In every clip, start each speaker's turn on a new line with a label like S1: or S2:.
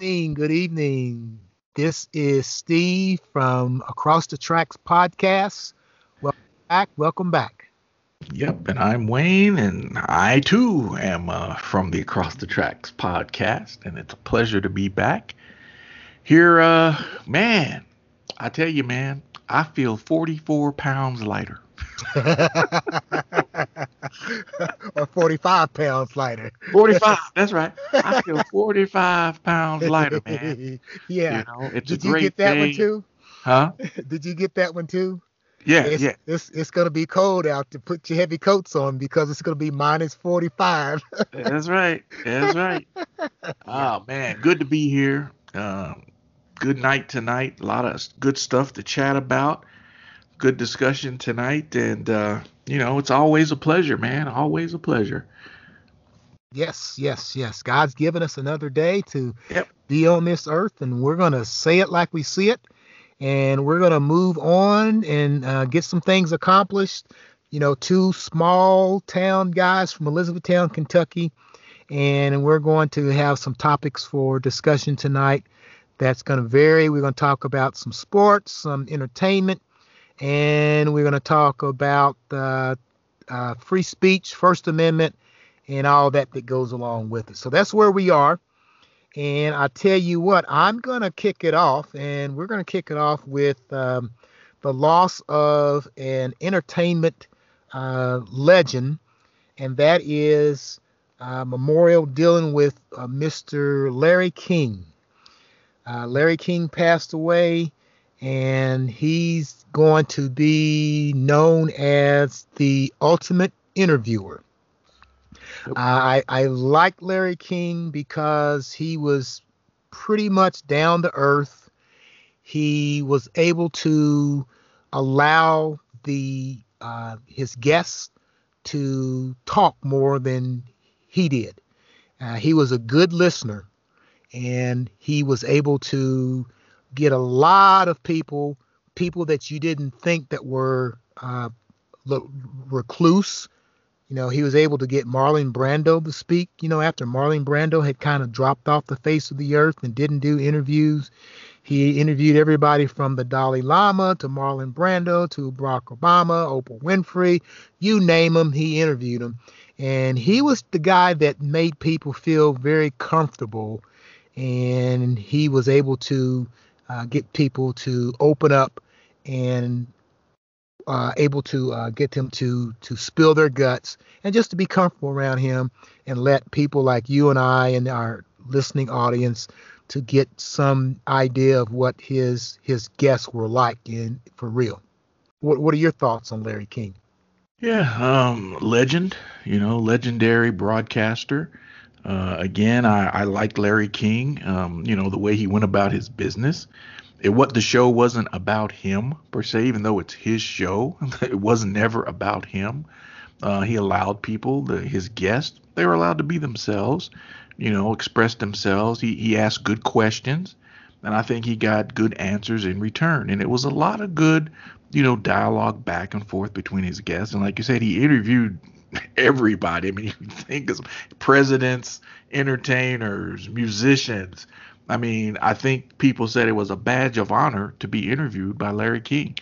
S1: evening. Good evening. This is Steve from Across the Tracks podcast. Welcome back. Welcome back.
S2: Yep, and I'm Wayne, and I too am uh, from the Across the Tracks podcast, and it's a pleasure to be back here. Uh, man, I tell you, man, I feel 44 pounds lighter.
S1: or 45 pounds lighter.
S2: 45, that's right. I feel 45 pounds lighter, man.
S1: Yeah.
S2: You know,
S1: Did you get that
S2: day.
S1: one too?
S2: Huh?
S1: Did you get that one too?
S2: Yeah,
S1: it's,
S2: yeah.
S1: It's, it's going to be cold out to put your heavy coats on because it's going to be minus 45.
S2: That's right. That's right. Oh man, good to be here. Um, good night tonight. A lot of good stuff to chat about. Good discussion tonight, and uh, you know it's always a pleasure, man. Always a pleasure.
S1: Yes, yes, yes. God's given us another day to
S2: Yep.
S1: be on this earth, and we're going to say it like we see it, and we're going to move on and uh, get some things accomplished. You know, two small town guys from Elizabethtown, Kentucky, and we're going to have some topics for discussion tonight. That's going to vary. We're going to talk about some sports, some entertainment, and we're going to talk about uh, uh, free speech, First Amendment, and all that that goes along with it. So that's where we are. And I tell you what, I'm going to kick it off, and we're going to kick it off with um, the loss of an entertainment uh, legend, and that is uh, memorial dealing with uh, Mr. Larry King. Uh, Larry King passed away, and he's going to be known as the ultimate interviewer. I I like Larry King because he was pretty much down to earth. He was able to allow the uh, his guests to talk more than he did. Uh, he was a good listener, and he was able to get a lot of people, people that you didn't think that were uh, recluse. You know, he was able to get Marlon Brando to speak. You know, after Marlon Brando had kind of dropped off the face of the earth and didn't do interviews, he interviewed everybody from the Dalai Lama to Marlon Brando to Barack Obama, Oprah Winfrey, you name him, he interviewed them. And he was the guy that made people feel very comfortable. And he was able to uh, get people to open up and uh, able to uh, get them to to spill their guts and just to be comfortable around him and let people like you and I and our listening audience to get some idea of what his his guests were like in for real. What what are your thoughts on Larry King?
S2: Yeah, um, legend. You know, legendary broadcaster. Uh, again, I, I like Larry King. Um, you know, the way he went about his business. It what the show wasn't about him per se, even though it's his show. it was never about him. Uh, he allowed people, the, his guests, they were allowed to be themselves. You know, express themselves. He he asked good questions, and I think he got good answers in return. And it was a lot of good, you know, dialogue back and forth between his guests. And like you said, he interviewed everybody. I mean, you think of presidents, entertainers, musicians. I mean, I think people said it was a badge of honor to be interviewed by Larry King.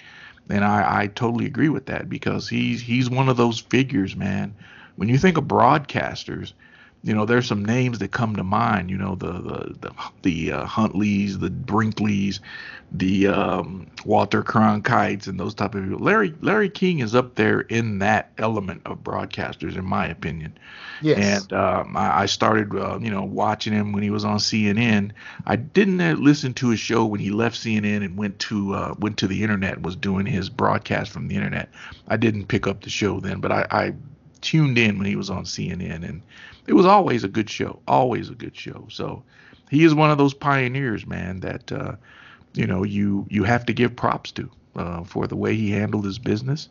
S2: And I, I totally agree with that because he's he's one of those figures, man. When you think of broadcasters, you know, there's some names that come to mind. You know, the the the, the uh, Huntleys, the Brinkleys, the um, Walter Cronkites, and those type of people. Larry Larry King is up there in that element of broadcasters, in my opinion.
S1: Yes.
S2: And um, I, I started, uh, you know, watching him when he was on CNN. I didn't uh, listen to his show when he left CNN and went to uh, went to the internet and was doing his broadcast from the internet. I didn't pick up the show then, but I, I tuned in when he was on CNN, and it was always a good show, always a good show. So he is one of those pioneers, man, that uh, you know you you have to give props to uh, for the way he handled his business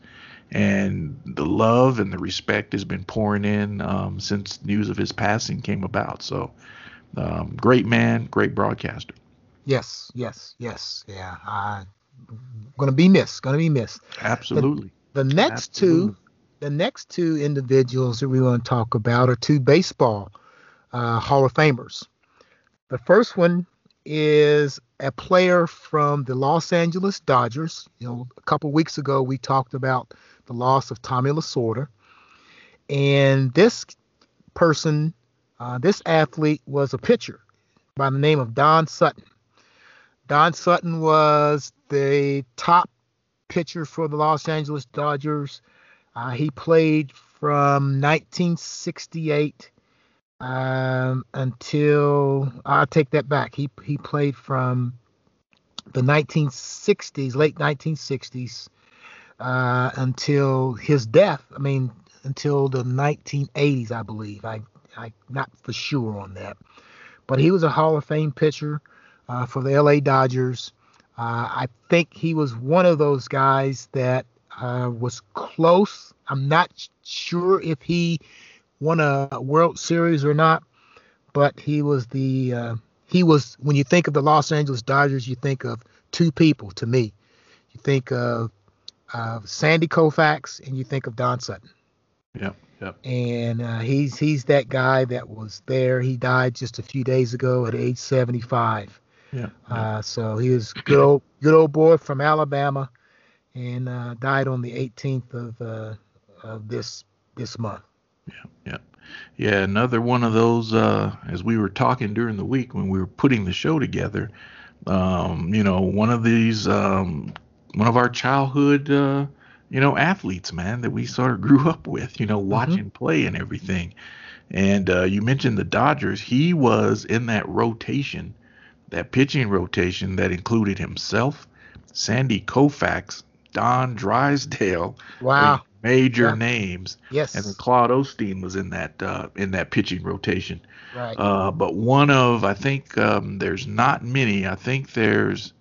S2: and the love and the respect has been pouring in um, since news of his passing came about. So, um, great man, great broadcaster.
S1: Yes, yes, yes. Yeah. I gonna be missed. Gonna be missed.
S2: Absolutely.
S1: The next
S2: Absolutely.
S1: two the next two individuals that we want to talk about are two baseball uh, Hall of Famers. The first one is a player from the Los Angeles Dodgers. You know, a couple weeks ago we talked about the loss of Tommy Lasorda, and this person, uh, this athlete, was a pitcher by the name of Don Sutton. Don Sutton was the top pitcher for the Los Angeles Dodgers. Uh, he played from 1968 um, until I take that back. He he played from the 1960s, late 1960s, uh, until his death. I mean, until the 1980s, I believe. I I not for sure on that, but he was a Hall of Fame pitcher uh, for the LA Dodgers. Uh, I think he was one of those guys that uh, was close. I'm not sure if he won a World Series or not, but he was the uh, he was when you think of the Los Angeles Dodgers, you think of two people to me. You think of uh, Sandy Koufax and you think of Don Sutton.
S2: Yeah, yeah.
S1: And uh, he's he's that guy that was there. He died just a few days ago at age 75.
S2: Yeah.
S1: Uh, so he was good old good old boy from Alabama, and uh, died on the 18th of uh, of this this month.
S2: Yeah, yeah, yeah. Another one of those. Uh, as we were talking during the week when we were putting the show together, um, you know, one of these, um, one of our childhood, uh, you know, athletes, man, that we sort of grew up with, you know,
S1: Mm-hmm.
S2: watching play and everything. And uh, you mentioned the Dodgers. He was in that rotation, that pitching rotation that included himself, Sandy Koufax, Don Drysdale,
S1: Wow.
S2: major
S1: Yeah.
S2: names
S1: Yes.
S2: and then Claude Osteen was in that uh, in that pitching rotation.
S1: right.
S2: Uh, but one of I think um, there's not many. I think there's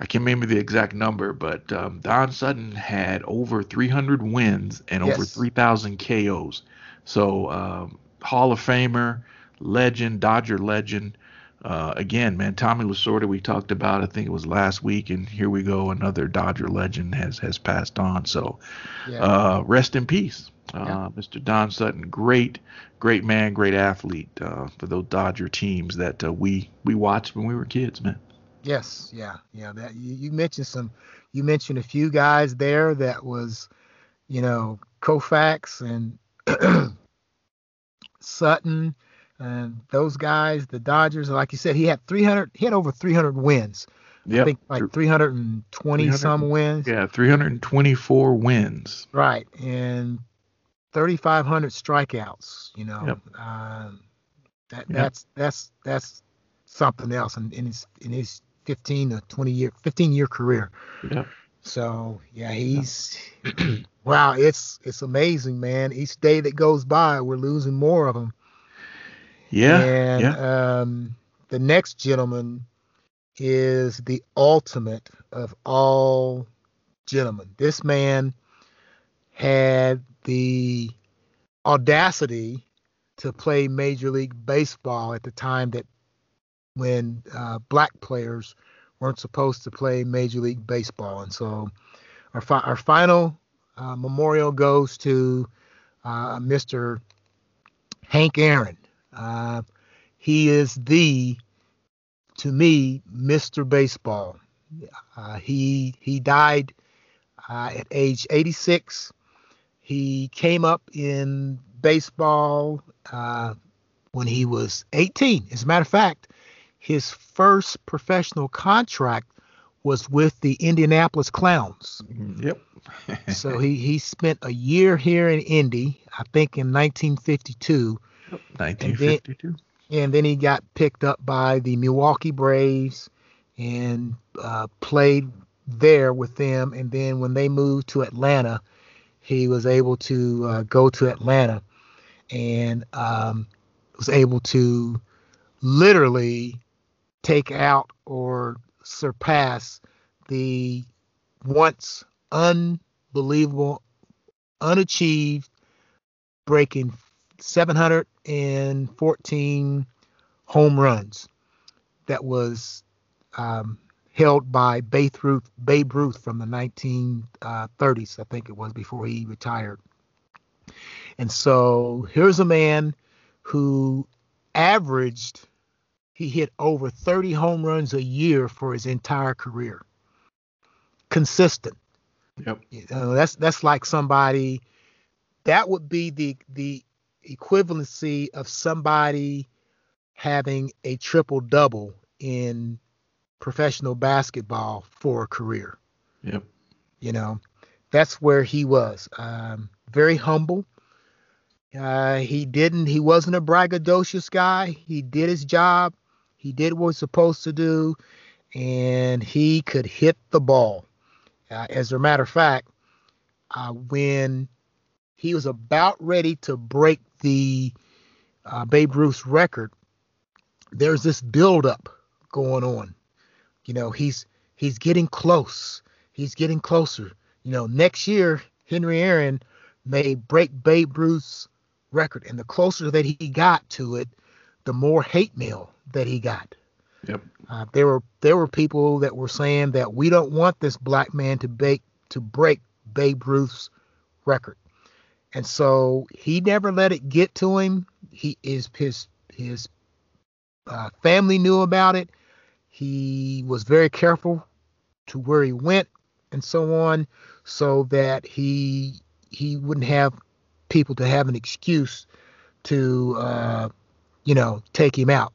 S2: I can't remember the exact number, but um, Don Sutton had over 300 wins and over 3,000 KOs. So um, Hall of Famer, legend, Dodger legend. Uh, again, man, Tommy Lasorda we talked about. I think it was last week, and here we go. Another Dodger legend has has passed on. So
S1: yeah.
S2: uh, rest in peace, uh,
S1: Yeah.
S2: Mr. Don Sutton. Great, great man, great athlete uh, for those Dodger teams that uh, we we watched when we were kids, man.
S1: Yes, yeah, yeah. That you, you mentioned some, you mentioned a few guys there that was, you know, Koufax and Sutton, and those guys, the Dodgers. Like you said, he had 300, he had over 300 wins. I think like 320 some wins.
S2: Yeah, 324 wins.
S1: Right, and 3,500 strikeouts. You know,
S2: Yep.
S1: um, that
S2: Yep.
S1: that's that's that's something else in, in his in his 15 to 20 year 15 year career.
S2: Yeah.
S1: So yeah, he's wow. It's it's amazing, man. Each day that goes by, we're losing more of them.
S2: Yeah.
S1: and
S2: yeah.
S1: um, the next gentleman is the ultimate of all gentlemen. This man had the audacity to play Major League Baseball at the time that when uh, black players weren't supposed to play Major League Baseball. And so our, fi- our final uh, memorial goes to uh, Mr. Hank Aaron. Uh, he is the, to me, Mr. Baseball. Uh, he he died uh, at age 86. He came up in baseball uh, when he was 18. As a matter of fact, his first professional contract was with the Indianapolis Clowns.
S2: Yep.
S1: So he, he spent a year here in Indy, I think in 1952,
S2: 1952.
S1: and then he got picked up by the Milwaukee Braves and uh, played there with them. And then when they moved to Atlanta, he was able to uh, go to Atlanta and um, was able to literally take out or surpass the once unbelievable, unachieved, breaking 714 home runs that was um, held by Babe Ruth, Babe Ruth from the 1930s, I think it was, before he retired. And so here's a man who averaged he hit over 30 home runs a year for his entire career. Consistent.
S2: Yep.
S1: You know, that's that's like somebody that would be the the equivalency of somebody having a triple double in professional basketball for a career.
S2: Yep.
S1: You know, that's where he was. Um, very humble. Uh, he didn't. He wasn't a braggadocious guy. He did his job. He did what he was supposed to do, and he could hit the ball. Uh, as a matter of fact, uh, when he was about ready to break the uh, Babe Ruth's record, there's this buildup going on. You know, he's he's getting close. He's getting closer. You know, next year Henry Aaron may break Babe Ruth's record, and the closer that he got to it, the more hate mail that he got.
S2: Yep.
S1: Uh, there were there were people that were saying that we don't want this black man to break to break Babe Ruth's record, and so he never let it get to him. He is his his uh, family knew about it. He was very careful to where he went and so on, so that he he wouldn't have people to have an excuse to uh, you know take him out.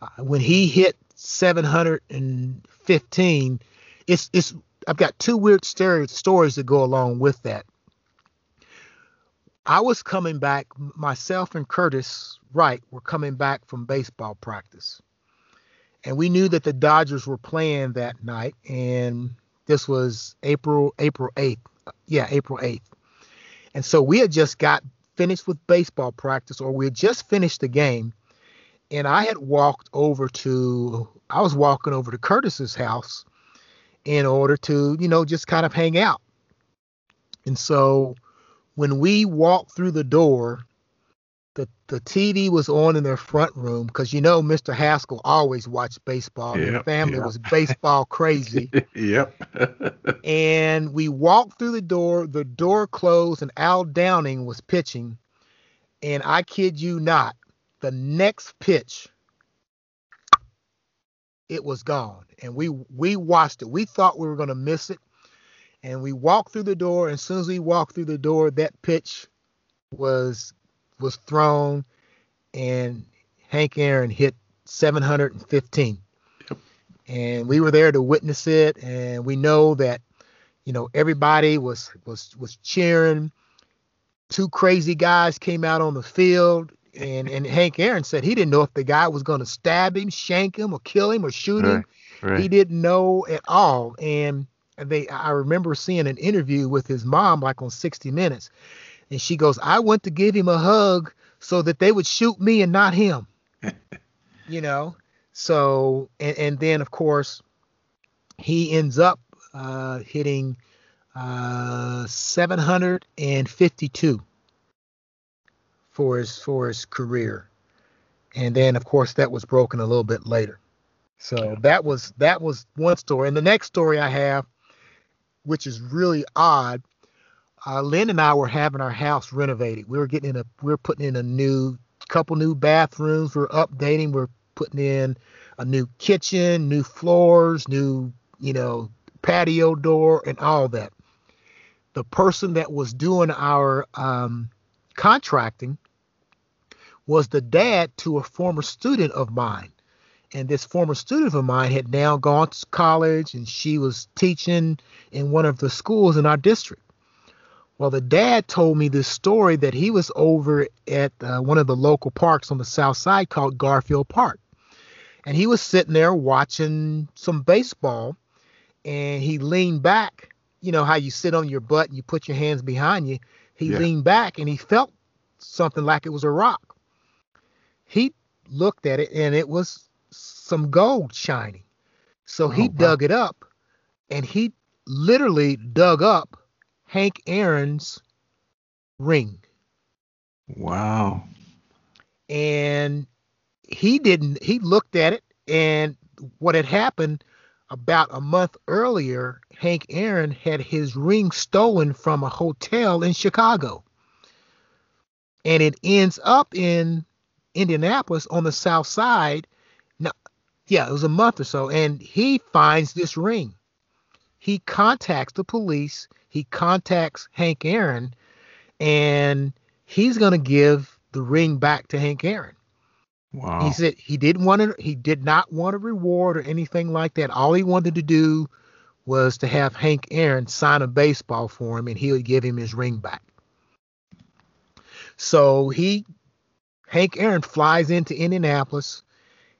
S1: Uh, when he hit 715, it's it's I've got two weird stories that go along with that. I was coming back, myself and Curtis Wright were coming back from baseball practice. And we knew that the Dodgers were playing that night. And this was April, April 8th. Uh, yeah, April 8th. And so we had just got finished with baseball practice, or we had just finished the game. And I had walked over to, I was walking over to Curtis's house in order to, you know, just kind of hang out. And so when we walked through the door, the the TV was on in their front room because you know Mr. Haskell always watched baseball.
S2: Yep,
S1: the family
S2: yep.
S1: was baseball crazy.
S2: yep.
S1: and we walked through the door. The door closed, and Al Downing was pitching. And I kid you not, the next pitch, it was gone, and we we watched it. We thought we were going to miss it, and we walked through the door. And as soon as we walked through the door, that pitch was was thrown, and Hank Aaron hit 715.
S2: Yep.
S1: And we were there to witness it, and we know that, you know, everybody was was was cheering. Two crazy guys came out on the field, and and Hank Aaron said he didn't know if the guy was going to stab him, shank him, or kill him, or shoot him.
S2: Right. Right.
S1: He didn't know at all. And they I remember seeing an interview with his mom like on 60 Minutes. And she goes, I went to give him a hug so that they would shoot me and not him. you know? So and, and then of course he ends up uh, hitting uh, 752 for his for his career. And then of course that was broken a little bit later. So that was that was one story. And the next story I have, which is really odd, uh, Lynn and I were having our house renovated. We were getting in a we were putting in a new couple new bathrooms. We we're updating. We we're putting in a new kitchen, new floors, new you know patio door, and all that. The person that was doing our um, contracting was the dad to a former student of mine and this former student of mine had now gone to college and she was teaching in one of the schools in our district. Well, the dad told me this story that he was over at uh, one of the local parks on the south side called Garfield Park. And he was sitting there watching some baseball and he leaned back. You know how you sit on your butt and you put your hands behind you? He
S2: Yeah.
S1: leaned back and he felt something like it was a rock. He looked at it and it was some gold shining. So he
S2: Oh,
S1: dug it up and he literally dug up Hank Aaron's ring.
S2: Wow.
S1: And he didn't, he looked at it and what had happened about a month earlier, Hank Aaron had his ring stolen from a hotel in Chicago. And it ends up in Indianapolis on the south side. Yeah, it was a month or so, and he finds this ring. He contacts the police. He contacts Hank Aaron, and he's gonna give the ring back to Hank Aaron.
S2: Wow.
S1: He said he didn't want to. He did not want a reward or anything like that. All he wanted to do was to have Hank Aaron sign a baseball for him, and he would give him his ring back. So he, Hank Aaron, flies into Indianapolis,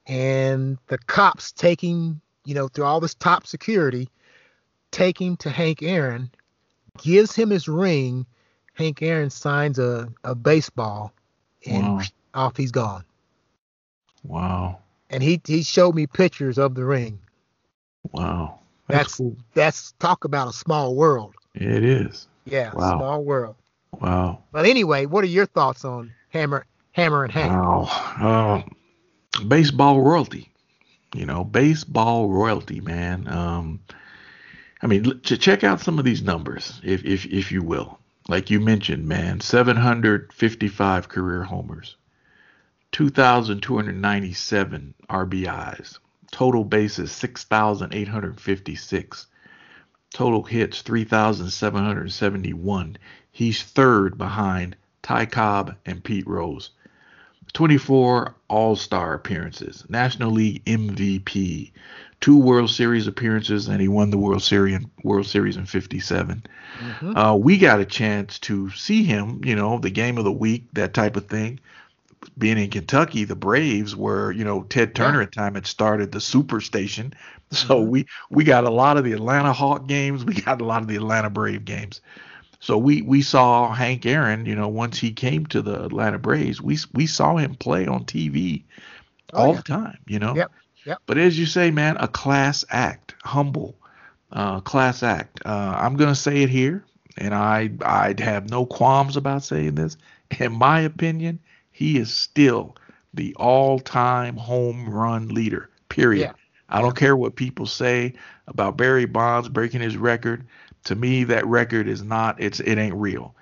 S1: and the cops taking, you know, through all this top security, taking to Hank Aaron, gives him his ring. Hank Aaron signs a, a baseball, and
S2: Wow.
S1: off he's gone.
S2: Wow.
S1: And he he showed me pictures of the ring.
S2: Wow.
S1: That's
S2: cool.
S1: that's talk about a small world.
S2: It is.
S1: Yeah,
S2: Wow.
S1: small world.
S2: Wow.
S1: But anyway, what are your thoughts on Hammer Hammerin' Hank?
S2: Wow. Um, baseball royalty. You know, baseball royalty, man. Um, I mean, ch- check out some of these numbers, if if if you will. Like you mentioned, man, 755 career homers, 2,297 RBIs, total bases 6,856, total hits 3,771. He's third behind Ty Cobb and Pete Rose. 24 All Star appearances, National League MVP, two World Series appearances, and he won the World Series World Series in '57.
S1: Mhm.
S2: Uh, we got a chance to see him, you know, the game of the week, that type of thing. Being in Kentucky, the Braves were, you know, Ted Turner at time had started the Super Station, so
S1: Mhm.
S2: we we got a lot of the Atlanta Hawk games, we got a lot of the Atlanta Brave games. So we we saw Hank Aaron, you know, once he came to the Atlanta Braves, we we saw him play on TV
S1: Oh,
S2: all
S1: yeah.
S2: the time, you know.
S1: Yep, yep.
S2: But as you say, man, a class act, humble, uh, class act. Uh, I'm gonna say it here, and I I'd have no qualms about saying this. In my opinion, he is still the all-time home run leader. Period.
S1: Yeah.
S2: I don't care what people say about Barry Bonds breaking his record. To me, that record is not. It's it ain't real.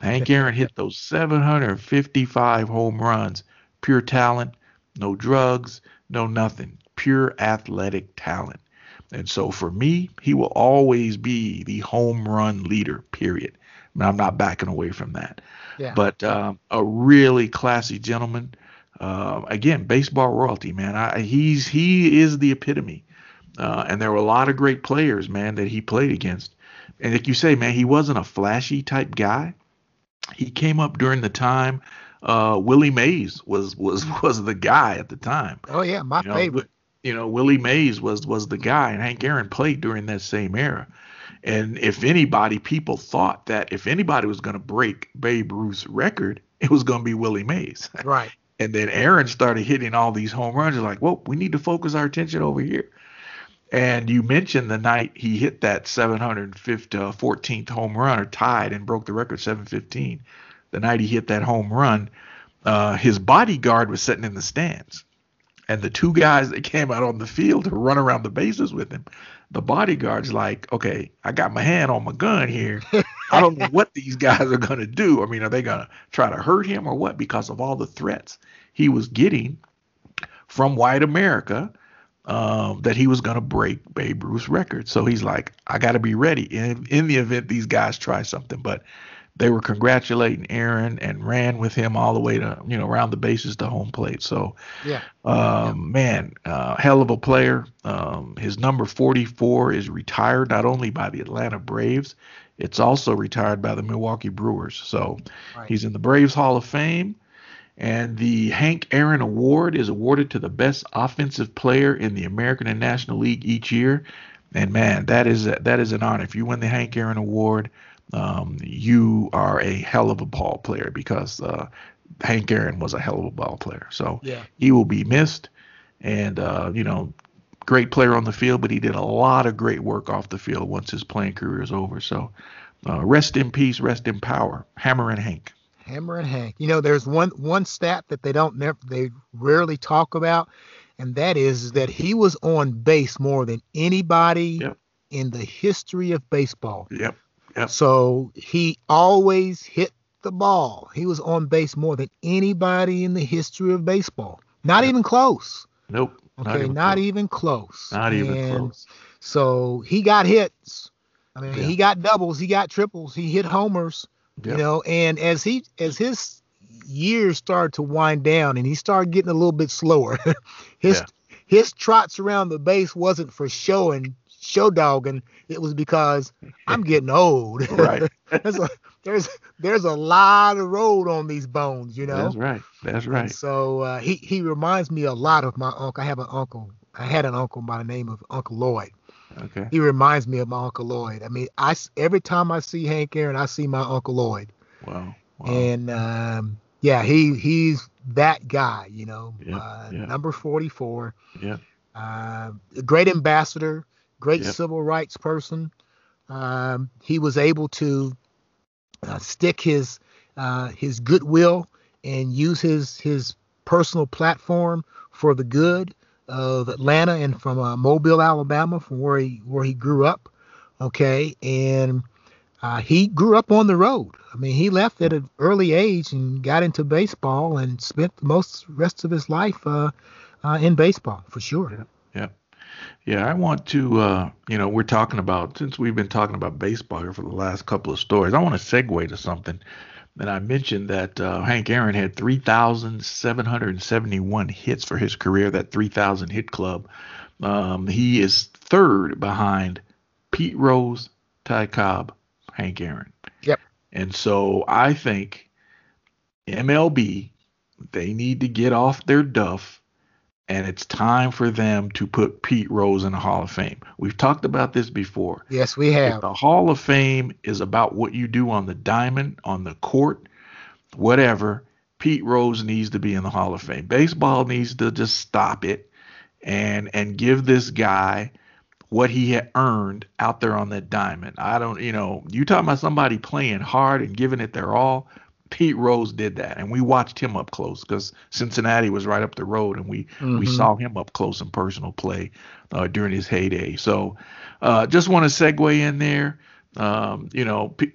S2: Hank Aaron hit those 755 home runs. Pure talent, no drugs, no nothing. Pure athletic talent. And so for me, he will always be the home run leader, period. And I'm not backing away from that.
S1: Yeah.
S2: But um, a really classy gentleman. Uh, again, baseball royalty, man. I, he's he is the epitome. Uh, and there were a lot of great players, man, that he played against. And like you say, man, he wasn't a flashy type guy. He came up during the time uh, Willie Mays was was was the guy at the time.
S1: oh yeah, my
S2: You know,
S1: favorite.
S2: you know, Willie Mays was was the guy, and Hank Aaron played during that same era. And if anybody, people thought that if anybody was going to break Babe Ruth's record, it was going to be Willie Mays.
S1: Right.
S2: And then Aaron started hitting all these home runs. You're like, well, we need to focus our attention over here. And you mentioned the night he hit that 714th home run or tied and broke the record 715. The night he hit that home run, uh, his bodyguard was sitting in the stands. And the two guys that came out on the field to run around the bases with him, the bodyguard's like, okay, I got my hand on my gun here. I don't know what these guys are going to do. I mean, are they going to try to hurt him or what? Because of all the threats he was getting from white America um, that he was going to break Babe Ruth's record. So he's like, I got to be ready in, in the event these guys try something. But they were congratulating Aaron and ran with him all the way to, you know, around the bases to home plate. So,
S1: Yeah.
S2: um, man, uh, hell of a player. Um, his number 44 is retired not only by the Atlanta Braves, it's also retired by the Milwaukee Brewers. So
S1: Right.
S2: he's in the Braves Hall of Fame. And the Hank Aaron Award is awarded to the best offensive player in the American and National League each year. And man, that is a, that is an honor. If you win the Hank Aaron Award, um, you are a hell of a ball player because uh, Hank Aaron was a hell of a ball player. So
S1: Yeah.
S2: he will be missed. And uh, you know, great player on the field, but he did a lot of great work off the field once his playing career is over. So uh, rest in peace, rest in power, Hammerin' Hank.
S1: Hammerin' Hank. You know, there's one one stat that they don't never they rarely talk about, and that is that he was on base more than anybody
S2: Yep.
S1: in the history of baseball.
S2: Yep. Yep.
S1: So he always hit the ball. He was on base more than anybody in the history of baseball. Not
S2: Yep.
S1: even close.
S2: Nope.
S1: Okay,
S2: Not even
S1: not
S2: close.
S1: even close.
S2: Not even
S1: And
S2: close.
S1: So he got hits. I mean,
S2: Yeah.
S1: he got doubles, he got triples, he hit homers.
S2: Yep.
S1: You know, and as he as his years started to wind down and he started getting a little bit slower, his
S2: Yeah.
S1: his trots around the base wasn't for showing show dogging. It was because I'm getting old.
S2: Right.
S1: there's a there's there's a lot of road on these bones, you know.
S2: That's right. That's
S1: And
S2: right.
S1: so uh, he he reminds me a lot of my uncle. I have an uncle. I had an uncle by the name of Uncle Lloyd.
S2: Okay.
S1: He reminds me of my Uncle Lloyd. I mean, I every time I see Hank Aaron, I see my Uncle Lloyd.
S2: Wow. Wow.
S1: And um, yeah, he he's that guy, you know.
S2: Yeah,
S1: uh,
S2: yeah.
S1: Number 44.
S2: Yeah.
S1: Uh, great ambassador, great
S2: Yep.
S1: civil rights person. Um, he was able to uh, stick his uh, his goodwill and use his his personal platform for the good of Atlanta and from uh, Mobile, Alabama, from where he where he grew up. Okay, and uh, he grew up on the road. I mean, he left at an early age and got into baseball and spent most rest of his life uh, uh, in baseball for sure.
S2: Yeah, Yeah. I want to, uh, you know, we're talking about, since we've been talking about baseball here for the last couple of stories, I want to segue to something. And I mentioned that uh, Hank Aaron had 3,771 hits for his career, that 3,000 hit club. Um, he is third behind Pete Rose, Ty Cobb, Hank Aaron.
S1: Yep.
S2: And so I think MLB, they need to get off their duff and it's time for them to put Pete Rose in the Hall of Fame. We've talked about this before.
S1: Yes, we
S2: If
S1: have.
S2: the Hall of Fame is about what you do on the diamond, on the court, whatever, Pete Rose needs to be in the Hall of Fame. Baseball needs to just stop it and and give this guy what he had earned out there on that diamond. I don't, you know, you talking about somebody playing hard and giving it their all. Pete Rose did that, and we watched him up close because Cincinnati was right up the road, and we we
S1: Mhm.
S2: saw him up close and personal play uh, during his heyday. So, uh, just want to segue in there. Um, you know, p-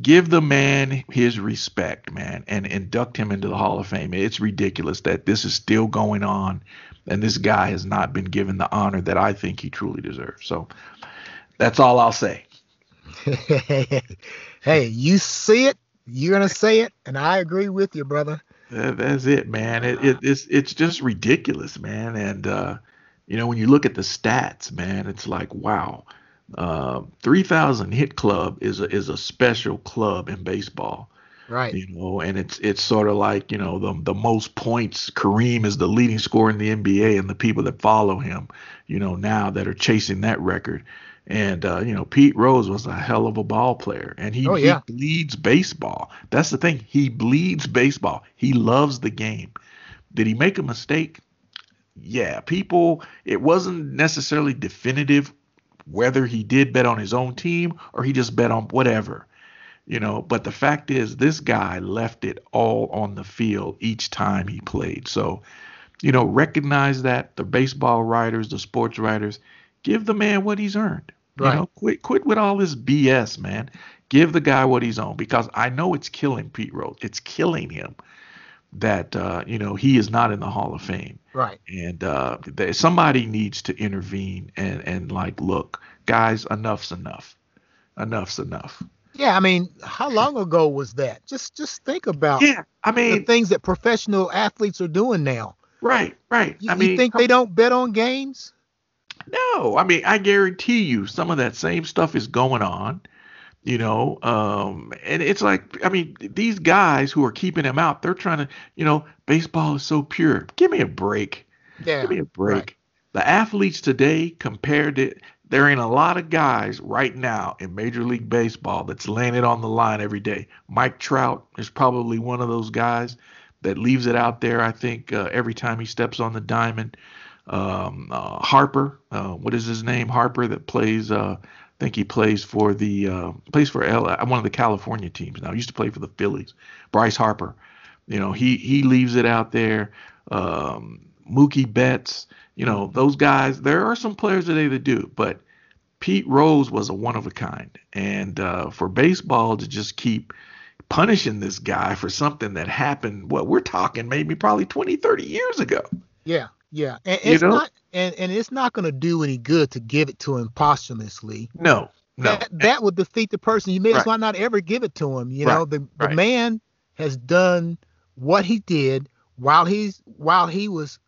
S2: give the man his respect, man, and induct him into the Hall of Fame. It's ridiculous that this is still going on, and this guy has not been given the honor that I think he truly deserves. So, that's all I'll say.
S1: hey, you see it, you're gonna say it, and I agree with you, brother.
S2: That, that's it, man. It, it it's it's just ridiculous, man. And uh, you know, when you look at the stats, man, it's like wow. Uh, 3000 hit club is a is a special club in baseball,
S1: Right.
S2: you know, and it's it's sort of like, you know, the the most points Kareem is the leading scorer in the NBA and the people that follow him, you know, now that are chasing that record. And uh, you know, Pete Rose was a hell of a ball player, and he,
S1: Oh, yeah.
S2: he bleeds baseball. That's the thing. He bleeds baseball. He loves the game. Did he make a mistake? Yeah, people. It wasn't necessarily definitive whether he did bet on his own team or he just bet on whatever, you know. But the fact is, this guy left it all on the field each time he played. So, you know, recognize that the baseball writers, the sports writers, give the man what he's earned.
S1: Right.
S2: You know, quit quit with all this BS, man. Give the guy what he's on because I know it's killing Pete Rose. It's killing him that uh, you know he is not in the Hall of Fame
S1: Right.
S2: and uh, somebody needs to intervene and and like look guys enough's enough enough's enough
S1: Yeah, I mean, how long ago was that? Just just think about
S2: yeah i
S1: the
S2: mean
S1: things that professional athletes are doing now.
S2: right right
S1: You,
S2: i
S1: you
S2: mean
S1: think they don't bet on games?
S2: No i mean i guarantee you some of that same stuff is going on you know um and it's like i mean these guys who are keeping him out they're trying to you know baseball is so pure give me a break
S1: Yeah.
S2: Give me a break.
S1: right.
S2: The athletes today compared to there ain't a lot of guys right now in Major League Baseball that's laying it on the line every day. Mike Trout is probably one of those guys that leaves it out there. I think uh, every time he steps on the diamond. Um, uh, Harper, uh, what is his name? Harper that plays. Uh, I think he plays for the uh, plays for L, one of the California teams now. He used to play for the Phillies. Bryce Harper. You know, he he leaves it out there. Um, Mookie Betts, you know, those guys. There are some players today that do, but Pete Rose was a one of a kind. And uh, for baseball to just keep punishing this guy for something that happened, what we're talking maybe probably 20, 30 years ago.
S1: Yeah. Yeah, and it's not and, and it's not going to do any good to give it to him posthumously.
S2: No, no.
S1: That, that would defeat the person. You may right. as well not ever give it to him. You right. know, the the right. man has done what he did while he's while he was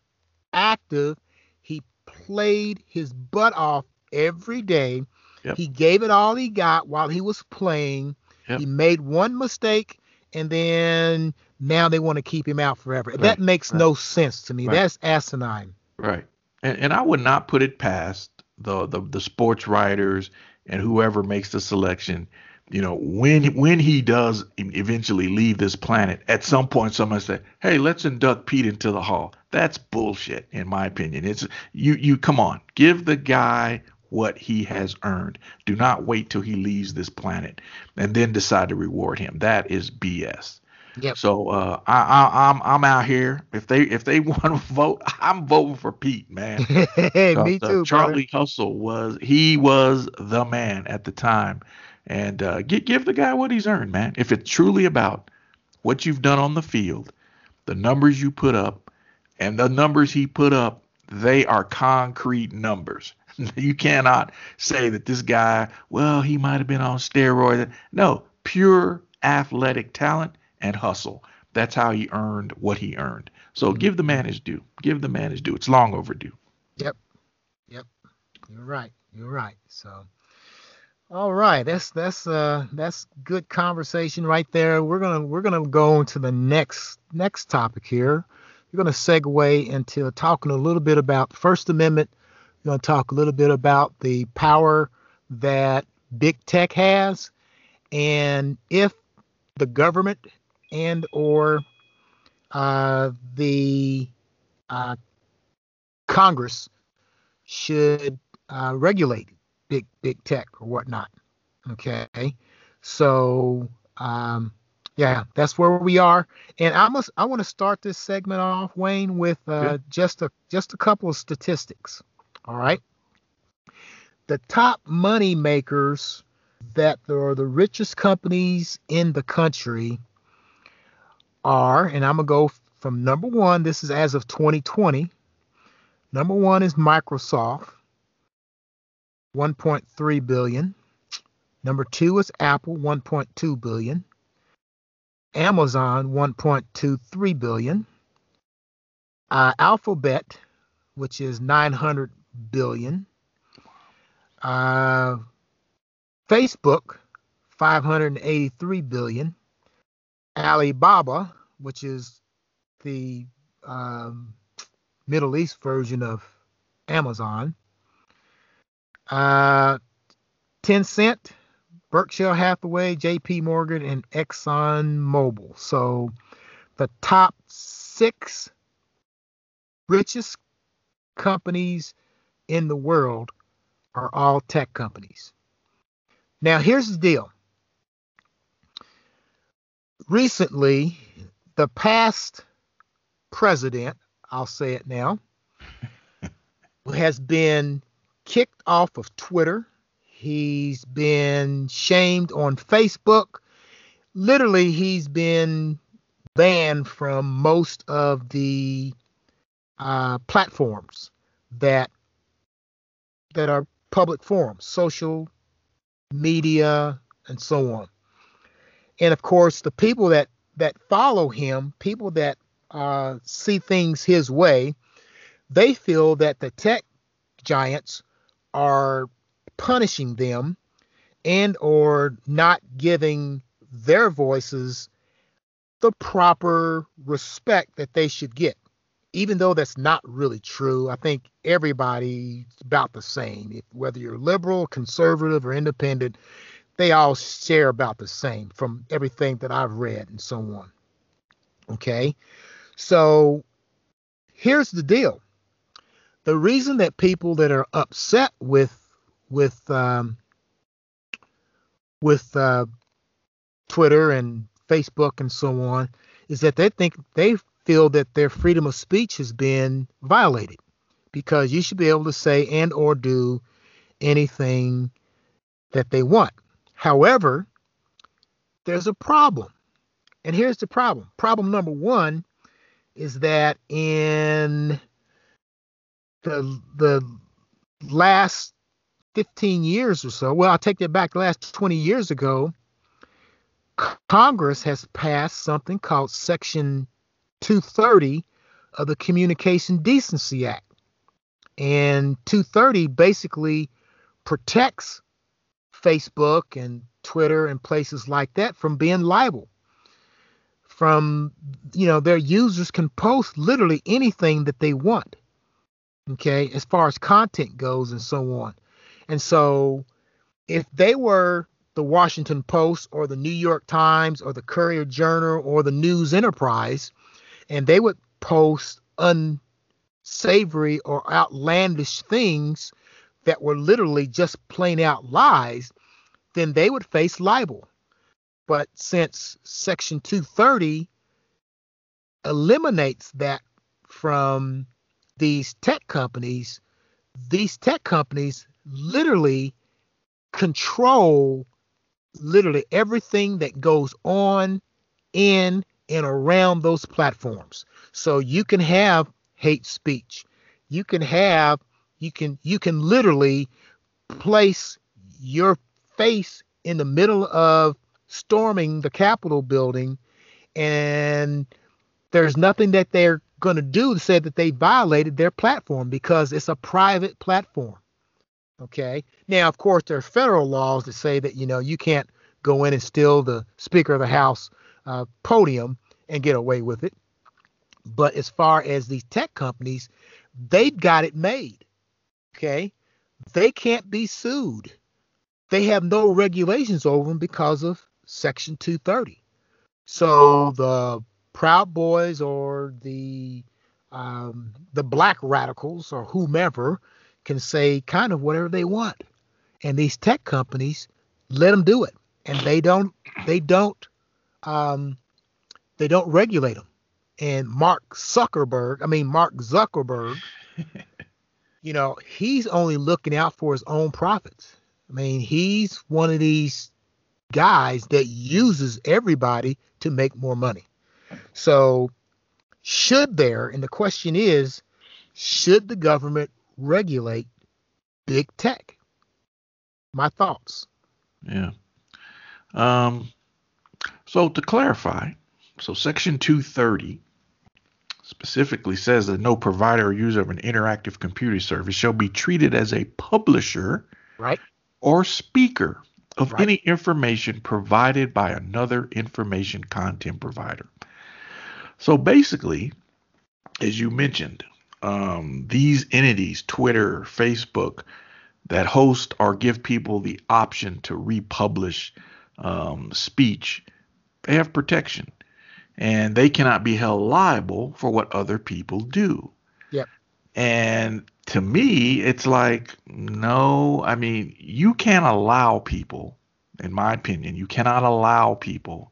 S1: active. He played his butt off every day. Yep. He gave it all he got while he was playing. Yep. He made one mistake and then now they want to keep him out forever. Right. That makes right. no sense to me. Right. That's asinine.
S2: Right. And, and I would not put it past the, the the sports writers and whoever makes the selection. You know, when when he does eventually leave this planet, at some point someone say, "Hey, let's induct Pete into the Hall." That's bullshit, in my opinion. It's you you come on, give the guy what he has earned. Do not wait till he leaves this planet and then decide to reward him. That is BS. Yep. So uh, I, I, am I'm, I'm out here. If they if they want to vote, I'm voting for Pete, man.
S1: hey, me uh, too.
S2: Charlie
S1: brother.
S2: Hustle was he was the man at the time, and uh, give give the guy what he's earned, man. If it's truly about what you've done on the field, the numbers you put up, and the numbers he put up, they are concrete numbers. you cannot say that this guy, well, he might have been on steroids. No, pure athletic talent and hustle. That's how he earned what he earned. So give the man his due. Give the man his due. It's long overdue.
S1: Yep. Yep. You're right. You're right. So all right, that's that's uh that's good conversation right there. We're gonna we're gonna go into the next next topic here. We're gonna segue into talking a little bit about the First Amendment we're to talk a little bit about the power that big tech has and if the government and or uh, the uh, Congress should uh, regulate big big tech or whatnot. Okay, so um, yeah, that's where we are. And I must I want to start this segment off, Wayne, with uh, just a just a couple of statistics. All right. The top money makers that are the richest companies in the country are, and I'm going to go from number one, this is as of 2020. Number one is Microsoft, 1.3 billion. Number two is Apple, 1.2 billion. Amazon, 1.23 billion. Uh, Alphabet, which is 900 billion. Uh, Facebook, 583 billion. Alibaba, which is the um, Middle East version of Amazon. Uh, Tencent, Berkshire Hathaway, JP Morgan, and Exxon Mobil. So the top six richest companies in the world are all tech companies. Now, here's the deal. Recently, the past president, I'll say it now, has been kicked off of Twitter. He's been shamed on Facebook. Literally, he's been banned from most of the uh, platforms that that are public forums, social media, and so on. And of course, the people that that follow him, people that uh, see things his way, they feel that the tech giants are punishing them and or not giving their voices the proper respect that they should get even though that's not really true, I think everybody's about the same. If, whether you're liberal, conservative, or independent, they all share about the same from everything that I've read and so on. Okay, so here's the deal: the reason that people that are upset with with um, with uh, Twitter and Facebook and so on is that they think they feel that their freedom of speech has been violated because you should be able to say and or do anything that they want. However, there's a problem. And here's the problem. Problem number 1 is that in the the last 15 years or so, well, I'll take that back. The last 20 years ago, Congress has passed something called Section 230 of the Communication Decency Act. And 230 basically protects Facebook and Twitter and places like that from being liable. From, you know, their users can post literally anything that they want, okay, as far as content goes and so on. And so if they were the Washington Post or the New York Times or the Courier Journal or the News Enterprise, and they would post unsavory or outlandish things that were literally just plain out lies, then they would face libel. But since Section 230 eliminates that from these tech companies, these tech companies literally control literally everything that goes on in and around those platforms. So you can have hate speech. You can have you can you can literally place your face in the middle of storming the Capitol building and there's nothing that they're going to do to say that they violated their platform because it's a private platform. Okay. Now, of course, there are federal laws that say that you know you can't go in and steal the Speaker of the House uh, podium and get away with it. But as far as these tech companies, they've got it made. Okay. They can't be sued. They have no regulations over them because of Section 230. So the Proud Boys or the um, the black radicals or whomever can say kind of whatever they want, and these tech companies let them do it, and they don't they don't um, they don't regulate them. And Mark Zuckerberg, I mean Mark Zuckerberg, you know, he's only looking out for his own profits. I mean, he's one of these guys that uses everybody to make more money. So, should there, and the question is, should the government regulate big tech? My thoughts.
S2: Yeah. Um, so, to clarify, so Section 230 specifically says that no provider or user of an interactive computer service shall be treated as a publisher
S1: right.
S2: or speaker of
S1: Right.
S2: any information provided by another information content provider. So basically, as you mentioned, um, these entities, Twitter, Facebook, that host or give people the option to republish um, speech, they have protection and they cannot be held liable for what other people do.
S1: Yep.
S2: And to me, it's like, no, I mean, you can't allow people, in my opinion, you cannot allow people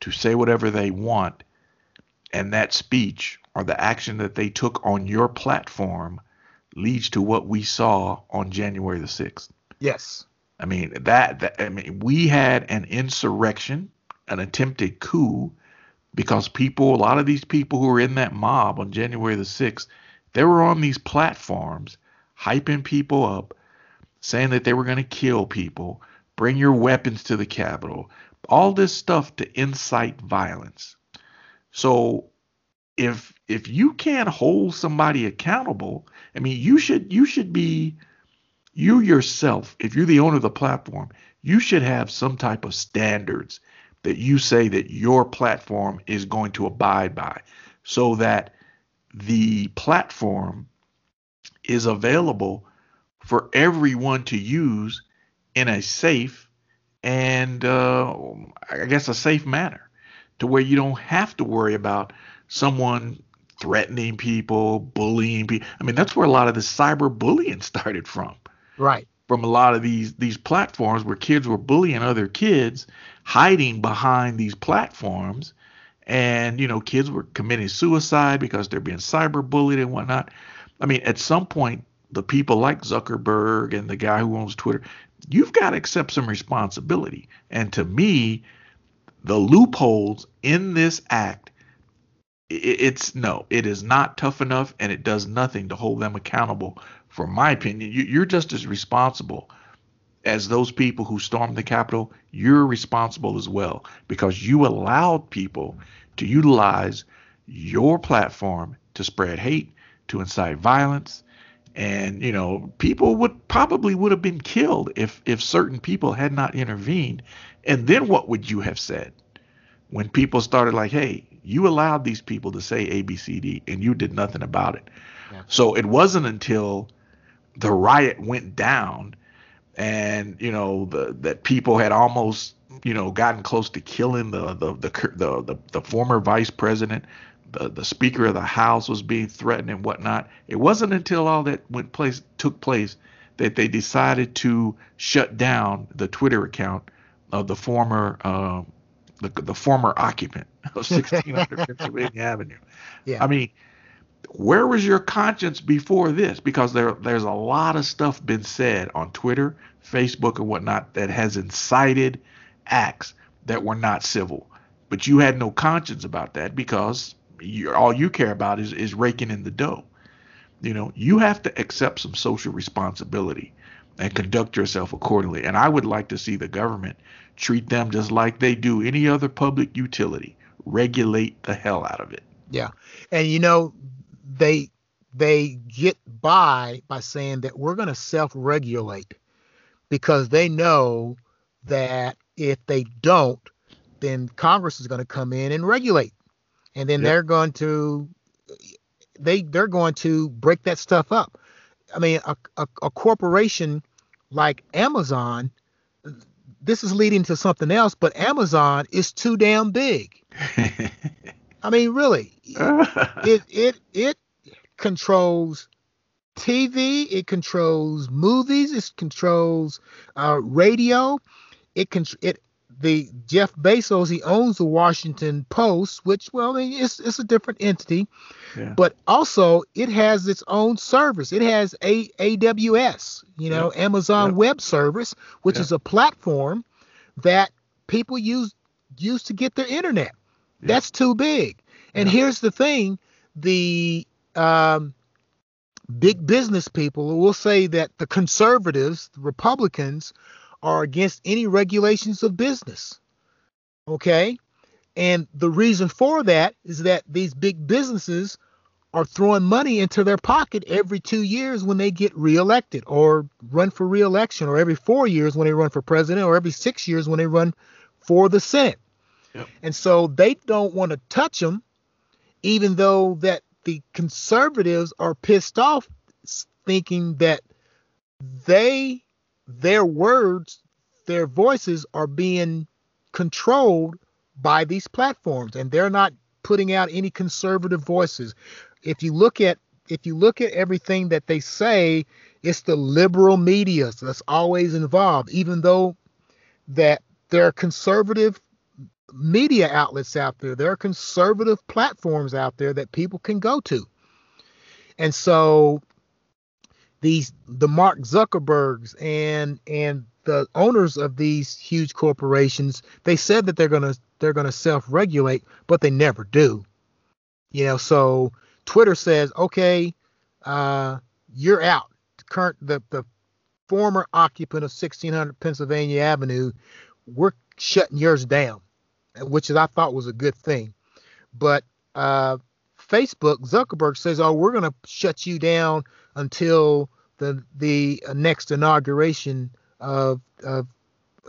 S2: to say whatever they want and that speech or the action that they took on your platform leads to what we saw on January the 6th.
S1: Yes.
S2: I mean that, that I mean we had an insurrection, an attempted coup because people a lot of these people who were in that mob on January the 6th, they were on these platforms hyping people up, saying that they were going to kill people, bring your weapons to the Capitol, all this stuff to incite violence. So if if you can't hold somebody accountable, I mean you should you should be you yourself, if you're the owner of the platform, you should have some type of standards that you say that your platform is going to abide by so that the platform is available for everyone to use in a safe and uh, I guess a safe manner to where you don't have to worry about someone threatening people, bullying people. I mean, that's where a lot of the cyber bullying started from
S1: Right.
S2: From a lot of these these platforms where kids were bullying other kids, hiding behind these platforms, and you know kids were committing suicide because they're being cyber bullied and whatnot. I mean, at some point, the people like Zuckerberg and the guy who owns Twitter, you've got to accept some responsibility. And to me, the loopholes in this act it's no, it is not tough enough, and it does nothing to hold them accountable. For my opinion, you, are just as responsible as those people who stormed the Capitol. You're responsible as well because you allowed people to utilize your platform to spread hate, to incite violence, and you know people would probably would have been killed if if certain people had not intervened. And then what would you have said when people started like, hey? You allowed these people to say ABCD and you did nothing about it. Yeah. So it wasn't until the riot went down and you know the that people had almost you know gotten close to killing the the the the, the, the former vice president the, the speaker of the house was being threatened and whatnot it wasn't until all that went place took place that they decided to shut down the twitter account of the former uh, the, the former occupant of 1600 Pennsylvania Avenue. Yeah. I mean, where was your conscience before this? Because there there's a lot of stuff been said on Twitter, Facebook, and whatnot that has incited acts that were not civil. But you had no conscience about that because you, all you care about is is raking in the dough. You know, you have to accept some social responsibility and conduct yourself accordingly. And I would like to see the government treat them just like they do any other public utility. Regulate the hell out of it.
S1: Yeah. And you know, they they get by by saying that we're going to self-regulate because they know that if they don't, then Congress is going to come in and regulate. And then yep. they're going to they they're going to break that stuff up. I mean, a, a, a corporation like Amazon this is leading to something else, but Amazon is too damn big. I mean, really, it it it controls TV, it controls movies, it controls uh, radio, it can it the Jeff Bezos he owns the Washington Post, which well, I mean, it's it's a different entity, yeah. but also it has its own service. It has a AWS, you know. Amazon. Web Service, which is a platform that people use use to get their internet. That's too big. And here's the thing: the um, big business people will say that the conservatives, the Republicans, are against any regulations of business. Okay? And the reason for that is that these big businesses are throwing money into their pocket every two years when they get reelected or run for reelection, or every four years when they run for president, or every six years when they run for the Senate. And so they don't want to touch them, even though that the conservatives are pissed off, thinking that they their words, their voices are being controlled by these platforms and they're not putting out any conservative voices. If you look at if you look at everything that they say, it's the liberal media that's always involved, even though that they're conservative media outlets out there, there are conservative platforms out there that people can go to. And so these the Mark Zuckerbergs and and the owners of these huge corporations, they said that they're gonna they're gonna self-regulate, but they never do. You know, so Twitter says, okay, uh, you're out. Current the the former occupant of 1600 Pennsylvania Avenue, we're shutting yours down, which I thought was a good thing. But uh, Facebook, Zuckerberg says, "Oh, we're going to shut you down until the the next inauguration of of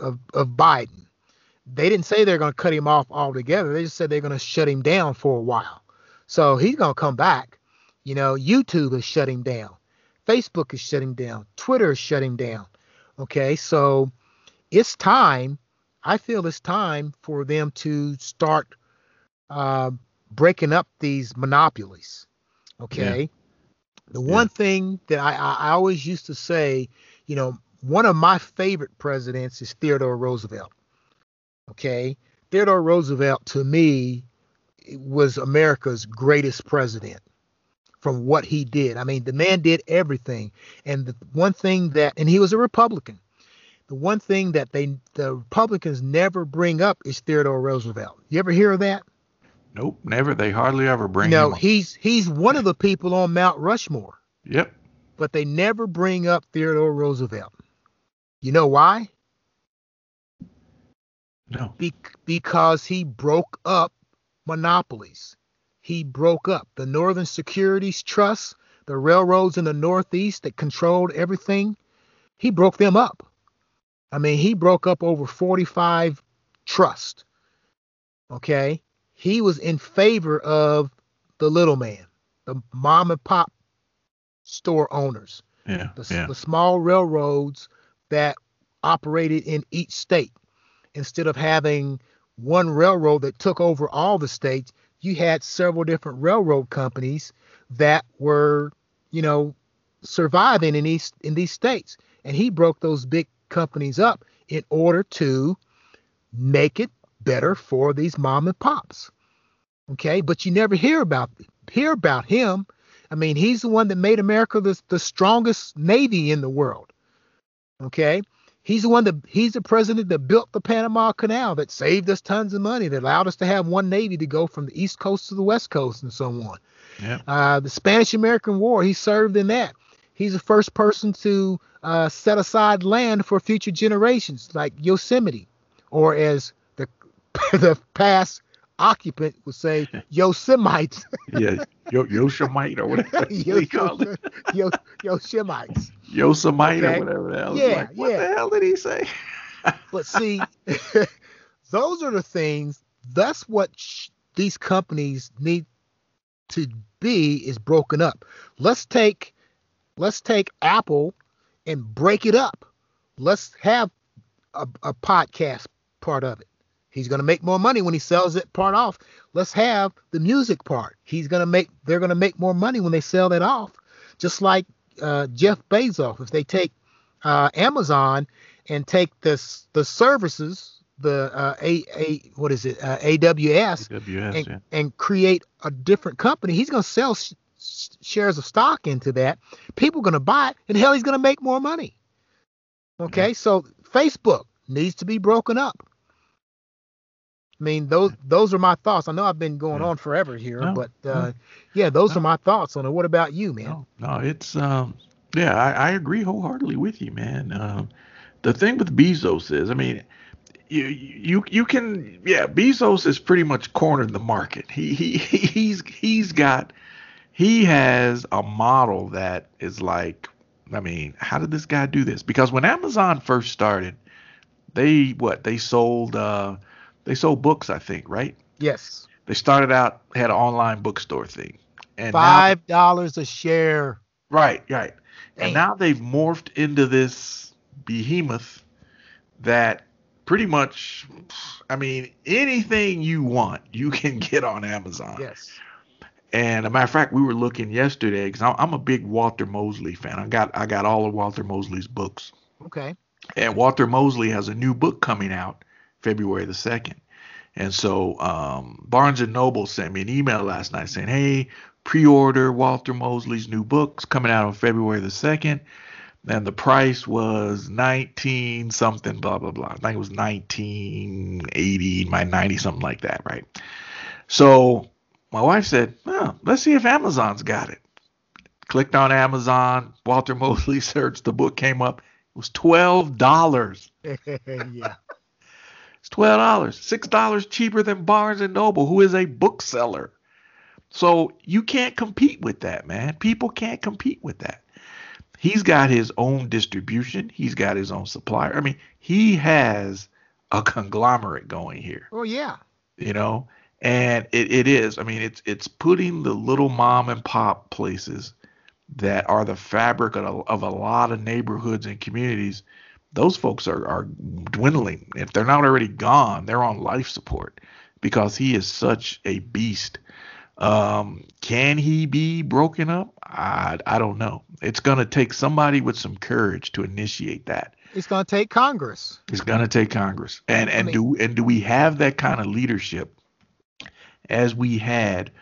S1: of, of Biden." They didn't say they're going to cut him off altogether. They just said they're going to shut him down for a while. So he's going to come back. You know, YouTube is shutting down. Facebook is shutting down. Twitter is shutting down. Okay, so it's time. I feel it's time for them to start uh, breaking up these monopolies. Okay. Yeah. The one yeah. thing that I, I always used to say, you know, one of my favorite presidents is Theodore Roosevelt. Okay. Theodore Roosevelt to me was America's greatest president from what he did. I mean, the man did everything. And the one thing that, and he was a Republican. The one thing that they, the Republicans never bring up is Theodore Roosevelt. You ever hear of that?
S2: Nope, never. They hardly ever bring
S1: no,
S2: him. up.
S1: he's he's one of the people on Mount Rushmore,
S2: Yep.
S1: but they never bring up Theodore Roosevelt. You know why?
S2: No.
S1: Be- because he broke up monopolies. He broke up the Northern Securities Trust, the railroads in the Northeast that controlled everything. He broke them up. I mean, he broke up over 45 trusts. Okay. He was in favor of the little man, the mom and pop store owners
S2: Yeah.
S1: the,
S2: yeah.
S1: the small railroads that operated in each state. Instead of having one railroad that took over all the states, you had several different railroad companies that were, you know, surviving in these in these states. And he broke those big companies up in order to make it better for these mom and pops. Okay, but you never hear about hear about him. I mean, he's the one that made America the, the strongest navy in the world. Okay, he's the one that he's the president that built the Panama Canal that saved us tons of money, that allowed us to have one navy to go from the east coast to the west coast and so on.
S2: Yeah.
S1: Uh, the Spanish American War, he served in that. He's the first person to uh, set aside land for future generations, like Yosemite, or as the the past occupant would say, Yosemites.
S2: yeah. Yo- Yosemite or whatever he called it.
S1: Yo, Yoshemites.
S2: Yosemite
S1: Okay.
S2: or whatever the hell.
S1: Yeah,
S2: like, what
S1: yeah.
S2: the hell did he say?
S1: But see, those are the things. That's what sh- these companies need to be is broken up. Let's take let's take Apple and break it up. Let's have a, a podcast part of it. He's going to make more money when he sells it part off. Let's have the music part. He's going to make they're going to make more money when they sell that off. Just like uh, Jeff Bezos, if they take uh, Amazon and take this the services, the uh, a a what is it uh, AWS,
S2: AWS,
S1: and,
S2: yeah.
S1: and create a different company. He's going to sell sh- shares of stock into that. People are going to buy it, and hell, he's going to make more money. Okay, so Facebook needs to be broken up. I mean, those those are my thoughts. I know I've been going
S2: Yeah.
S1: on forever here,
S2: No,
S1: but uh, yeah, those
S2: No.
S1: are my thoughts on it. What about you, man?
S2: No, no, it's um, yeah, I, I agree wholeheartedly with you, man. Um, the thing with Bezos is, I mean, you you you can, yeah, Bezos has pretty much cornered the market. He he he's he's got he has a model that is like, I mean, how did this guy do this? Because when Amazon first started, they what they sold uh they sold books, I think, right?
S1: Yes,
S2: They started out had an online bookstore thing, and
S1: five dollars a share.
S2: Right, right. And now they've morphed into this behemoth that pretty much, I mean, anything you want, you can get on Amazon.
S1: Yes.
S2: And a matter of fact, we were looking yesterday because I'm, a big Walter Mosley fan. I got I got all of Walter Mosley's books,
S1: Okay.
S2: and Walter Mosley has a new book coming out February the second. And so um, Barnes and Noble sent me an email last night saying, "Hey, pre-order Walter Mosley's new books coming out on February the second, and the price was 19 something, blah blah blah. I think it was 1980, my 90 something like that, right? So my wife said, "Well, let's see if Amazon's got it." Clicked on Amazon. Walter Mosley searched. The book came up. It was twelve dollars.
S1: yeah.
S2: It's twelve dollars, six dollars cheaper than Barnes and Noble, who is a bookseller. So you can't compete with that, man. People can't compete with that. He's got his own distribution. He's got his own supplier. I mean, he has a conglomerate going here,
S1: Oh yeah.
S2: you know. And it, it is. I mean, it's it's putting the little mom and pop places that are the fabric of a, of a lot of neighborhoods and communities those folks are, are dwindling. If they're not already gone, they're on life support because he is such a beast. Um, can he be broken up? I, I don't know. It's going to take somebody with some courage to initiate that.
S1: It's gonna take Congress.
S2: It's going to take Congress. And
S1: I
S2: and
S1: mean-
S2: do and do we have that kind of leadership as we had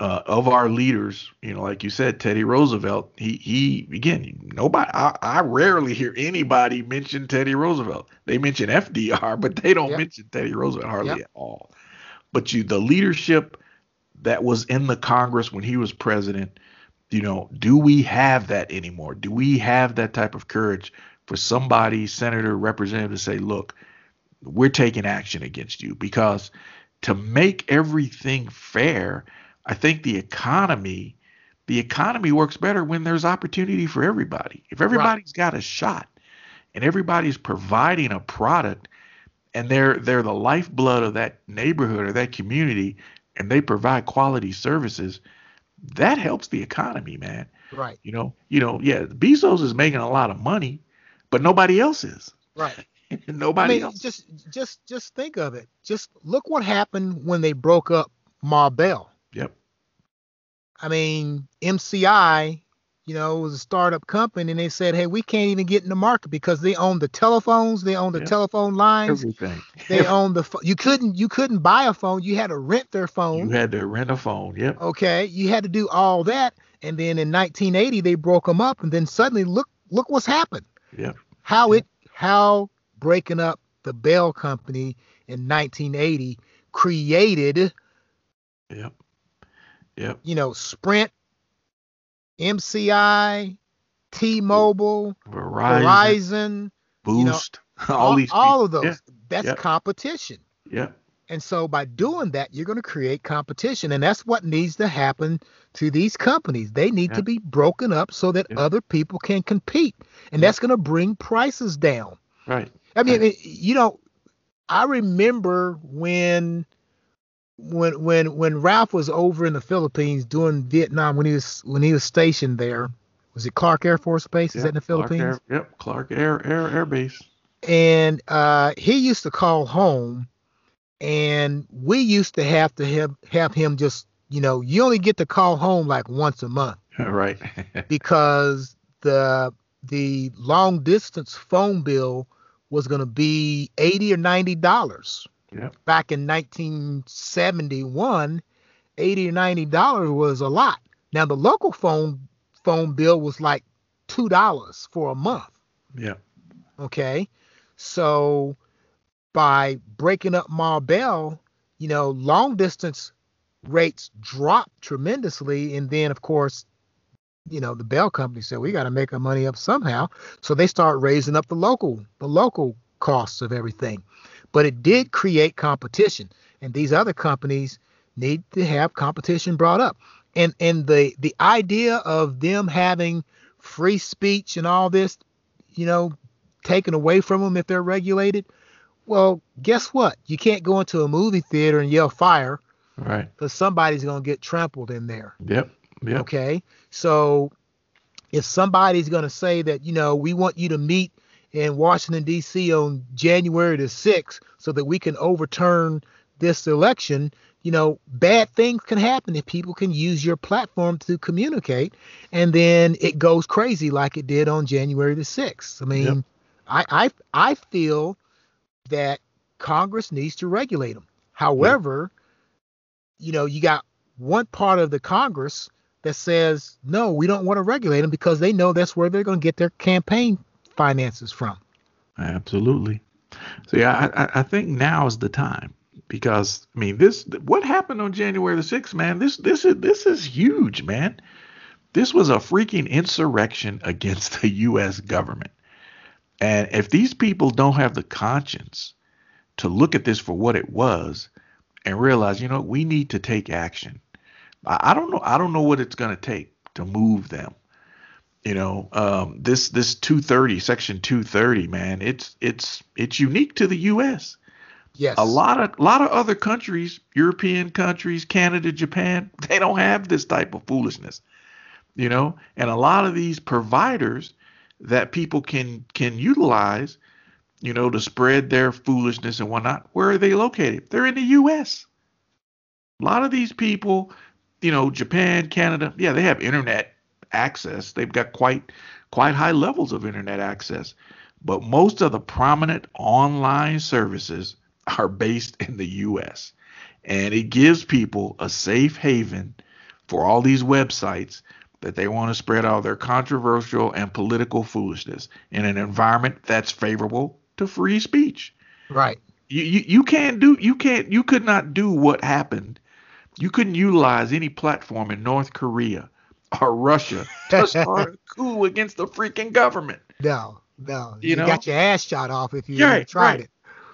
S2: uh, of our leaders, you know, like you said, Teddy Roosevelt, he he again, nobody I, I rarely hear anybody mention Teddy Roosevelt. They mention FDR, but they don't
S1: Yep.
S2: mention Teddy Roosevelt hardly
S1: Yep.
S2: at all. but you the leadership that was in the Congress when he was president, you know, do we have that anymore? Do we have that type of courage for somebody, senator, representative, to say, look, we're taking action against you? Because to make everything fair, I think the economy, the economy works better when there's opportunity for everybody. If everybody's right. got a shot and everybody's providing a product and they're they're the lifeblood of that neighborhood or that community and they provide quality services, that helps the economy, man.
S1: Right.
S2: You know, you know, yeah, Bezos is making a lot of money, but nobody else is.
S1: Right.
S2: nobody
S1: I mean,
S2: else.
S1: Just just just think of it. Just look what happened when they broke up Ma Marvell.
S2: Yep.
S1: I mean, MCI you know, was a startup company, and they said, "Hey, we can't even get in the market because they own the telephones, they own the yeah. telephone lines,
S2: everything.
S1: they own the. you couldn't you couldn't buy a phone. You had to rent their phone.
S2: You had to rent a phone. Yep.
S1: Okay, you had to do all that, and then in 1980 they broke them up, and then suddenly look look what's happened.
S2: Yep.
S1: How yep. it how breaking up the Bell Company in 1980 created.
S2: Yep. Yep.
S1: You know, Sprint MCI, T-Mobile,
S2: Verizon,
S1: Verizon
S2: Boost,
S1: you know,
S2: all,
S1: all,
S2: these
S1: all of those.
S2: Yeah.
S1: That's
S2: yeah.
S1: competition.
S2: Yeah.
S1: And so by doing that, you're going to create competition, and that's what needs to happen to these companies. They need
S2: yeah.
S1: to be broken up so that other people can compete, and that's going to bring prices down.
S2: Right.
S1: I mean, you know, I remember when when when when Ralph was over in the Philippines doing Vietnam when he was when he was stationed there, was it Clark Air Force Base? Is that in the Philippines?
S2: Clark Air, yep, Clark Air Air Air Base.
S1: And uh, he used to call home, and we used to have to have have him just you know you only get to call home like once a month.
S2: Right.
S1: because the the long distance phone bill was going to be eighty or ninety dollars.
S2: Yep.
S1: Back in 1971, 80 or 90 dollars was a lot. Now the local phone phone bill was like two dollars for a month.
S2: Yeah.
S1: Okay. So by breaking up Ma Bell, you know, long distance rates dropped tremendously, and then of course, you know, the Bell company said we got to make our money up somehow, so they start raising up the local the local costs of everything. But it did create competition and these other companies need to have competition brought up. And and the the idea of them having free speech and all this you know taken away from them if they're regulated well guess what? You can't go into a movie theater and yell fire
S2: right.
S1: because somebody's going to get trampled in there.
S2: Yep yep
S1: okay so if somebody's going to say that you know we want you to meet in Washington, D.C. on January the 6th so that we can overturn this election, you know, bad things can happen if people can use your platform to communicate and then it goes crazy like it did on January the 6th. I mean, yep. I, I I feel that Congress needs to regulate them. However, yep. you know, you got one part of the Congress that says, no, we don't want to regulate them because they know that's where they're going to get their campaign finances from.
S2: Absolutely. So yeah, I, I think now is the time because I mean this what happened on January the 6th, man, this this is this is huge, man. This was a freaking insurrection against the US government. And if these people don't have the conscience to look at this for what it was and realize, you know, we need to take action. I, I don't know I don't know what it's going to take to move them. You know um, this this 230 section 230 man it's it's it's unique to the us
S1: yes.
S2: A lot of a lot of other countries european countries canada japan they don't have this type of foolishness. You know and a lot of these providers that people can can utilize you know to spread their foolishness and whatnot where are they located? They're in the us a lot of these people you know japan canada yeah they have internet access. They've got quite quite high levels of internet access. But most of the prominent online services are based in the US. And it gives people a safe haven for all these websites that they want to spread all their controversial and political foolishness in an environment that's favorable to free speech.
S1: Right.
S2: You, you you can't do you can't you could not do what happened. You couldn't utilize any platform in North Korea or Russia to start a coup against the freaking government.
S1: No, no.
S2: You
S1: You,
S2: know?
S1: got your ass shot off if you ever tried
S2: right.
S1: it.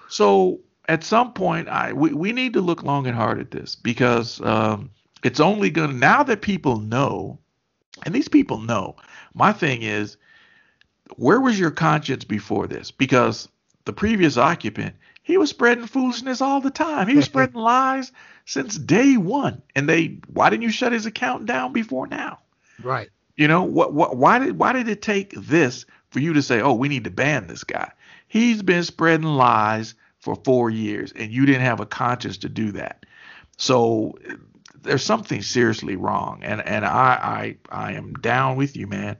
S2: So at some point, I we, we need to look long and hard at this because um, it's only gonna now that people know, and these people know. My thing is, where was your conscience before this? Because the previous occupant, he was spreading foolishness all the time. He was spreading lies since day one. And they, why didn't you shut his account down before now?
S1: Right.
S2: You know what? What? Why did? Why did it take this for you to say, "Oh, we need to ban this guy"? He's been spreading lies for four years, and you didn't have a conscience to do that. So there's something seriously wrong, and and I I I am down with you, man.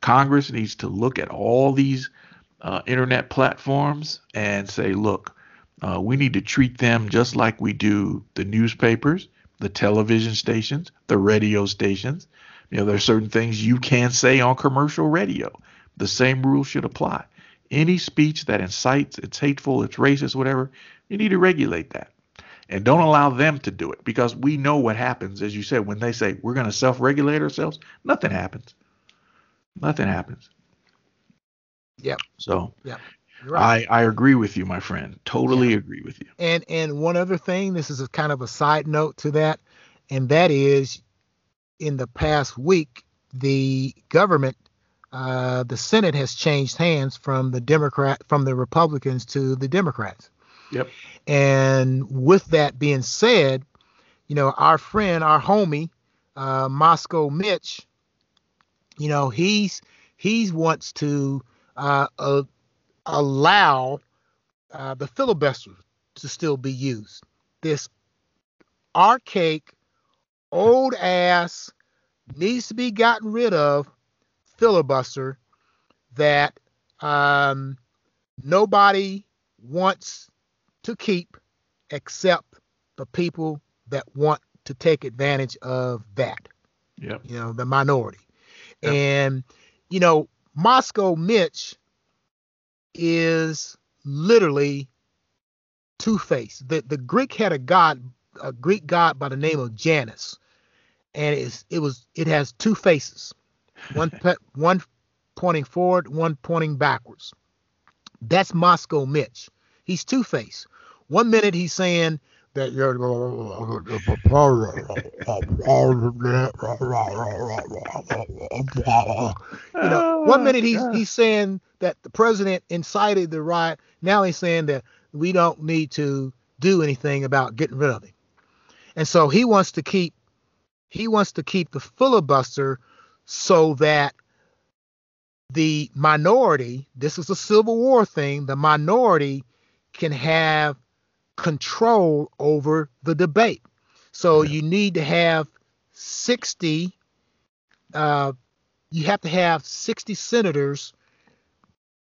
S2: Congress needs to look at all these uh, internet platforms and say, look, uh, we need to treat them just like we do the newspapers, the television stations, the radio stations. You know, there's certain things you can't say on commercial radio. The same rule should apply. Any speech that incites, it's hateful, it's racist, whatever, you need to regulate that. And don't allow them to do it because we know what happens, as you said, when they say we're going to self regulate ourselves, nothing happens. Nothing happens.
S1: Yep.
S2: So
S1: You're right.
S2: I, I agree with you, my friend. Totally agree with you.
S1: And and one other thing, this is a kind of a side note to that, and that is, in the past week, the government, uh, the Senate has changed hands from the Democrat from the Republicans to the Democrats.
S2: Yep.
S1: And with that being said, you know, our friend, our homie, uh, Moscow Mitch, you know, he's he's wants to uh, uh, allow uh, the filibuster to still be used. This archaic, old ass needs to be gotten rid of filibuster that um, nobody wants to keep except the people that want to take advantage of that
S2: Yep.
S1: you know, the minority.
S2: Yep.
S1: And, you know, Moscow Mitch is literally two faced. The the Greek had a god, a Greek god by the name of Janus. And it's it was it has two faces. One pe- one pointing forward, one pointing backwards. That's Moscow Mitch. He's two faced. One minute he's saying that you're going, uh, you know, oh, one minute he's he's saying that the president incited the riot. Now he's saying that we don't need to do anything about getting rid of him. And so he wants to keep he wants to keep the filibuster so that the minority, this is a civil war thing, the minority can have control over the debate. So
S2: Yeah.
S1: you need to have 60 uh, you have to have 60 senators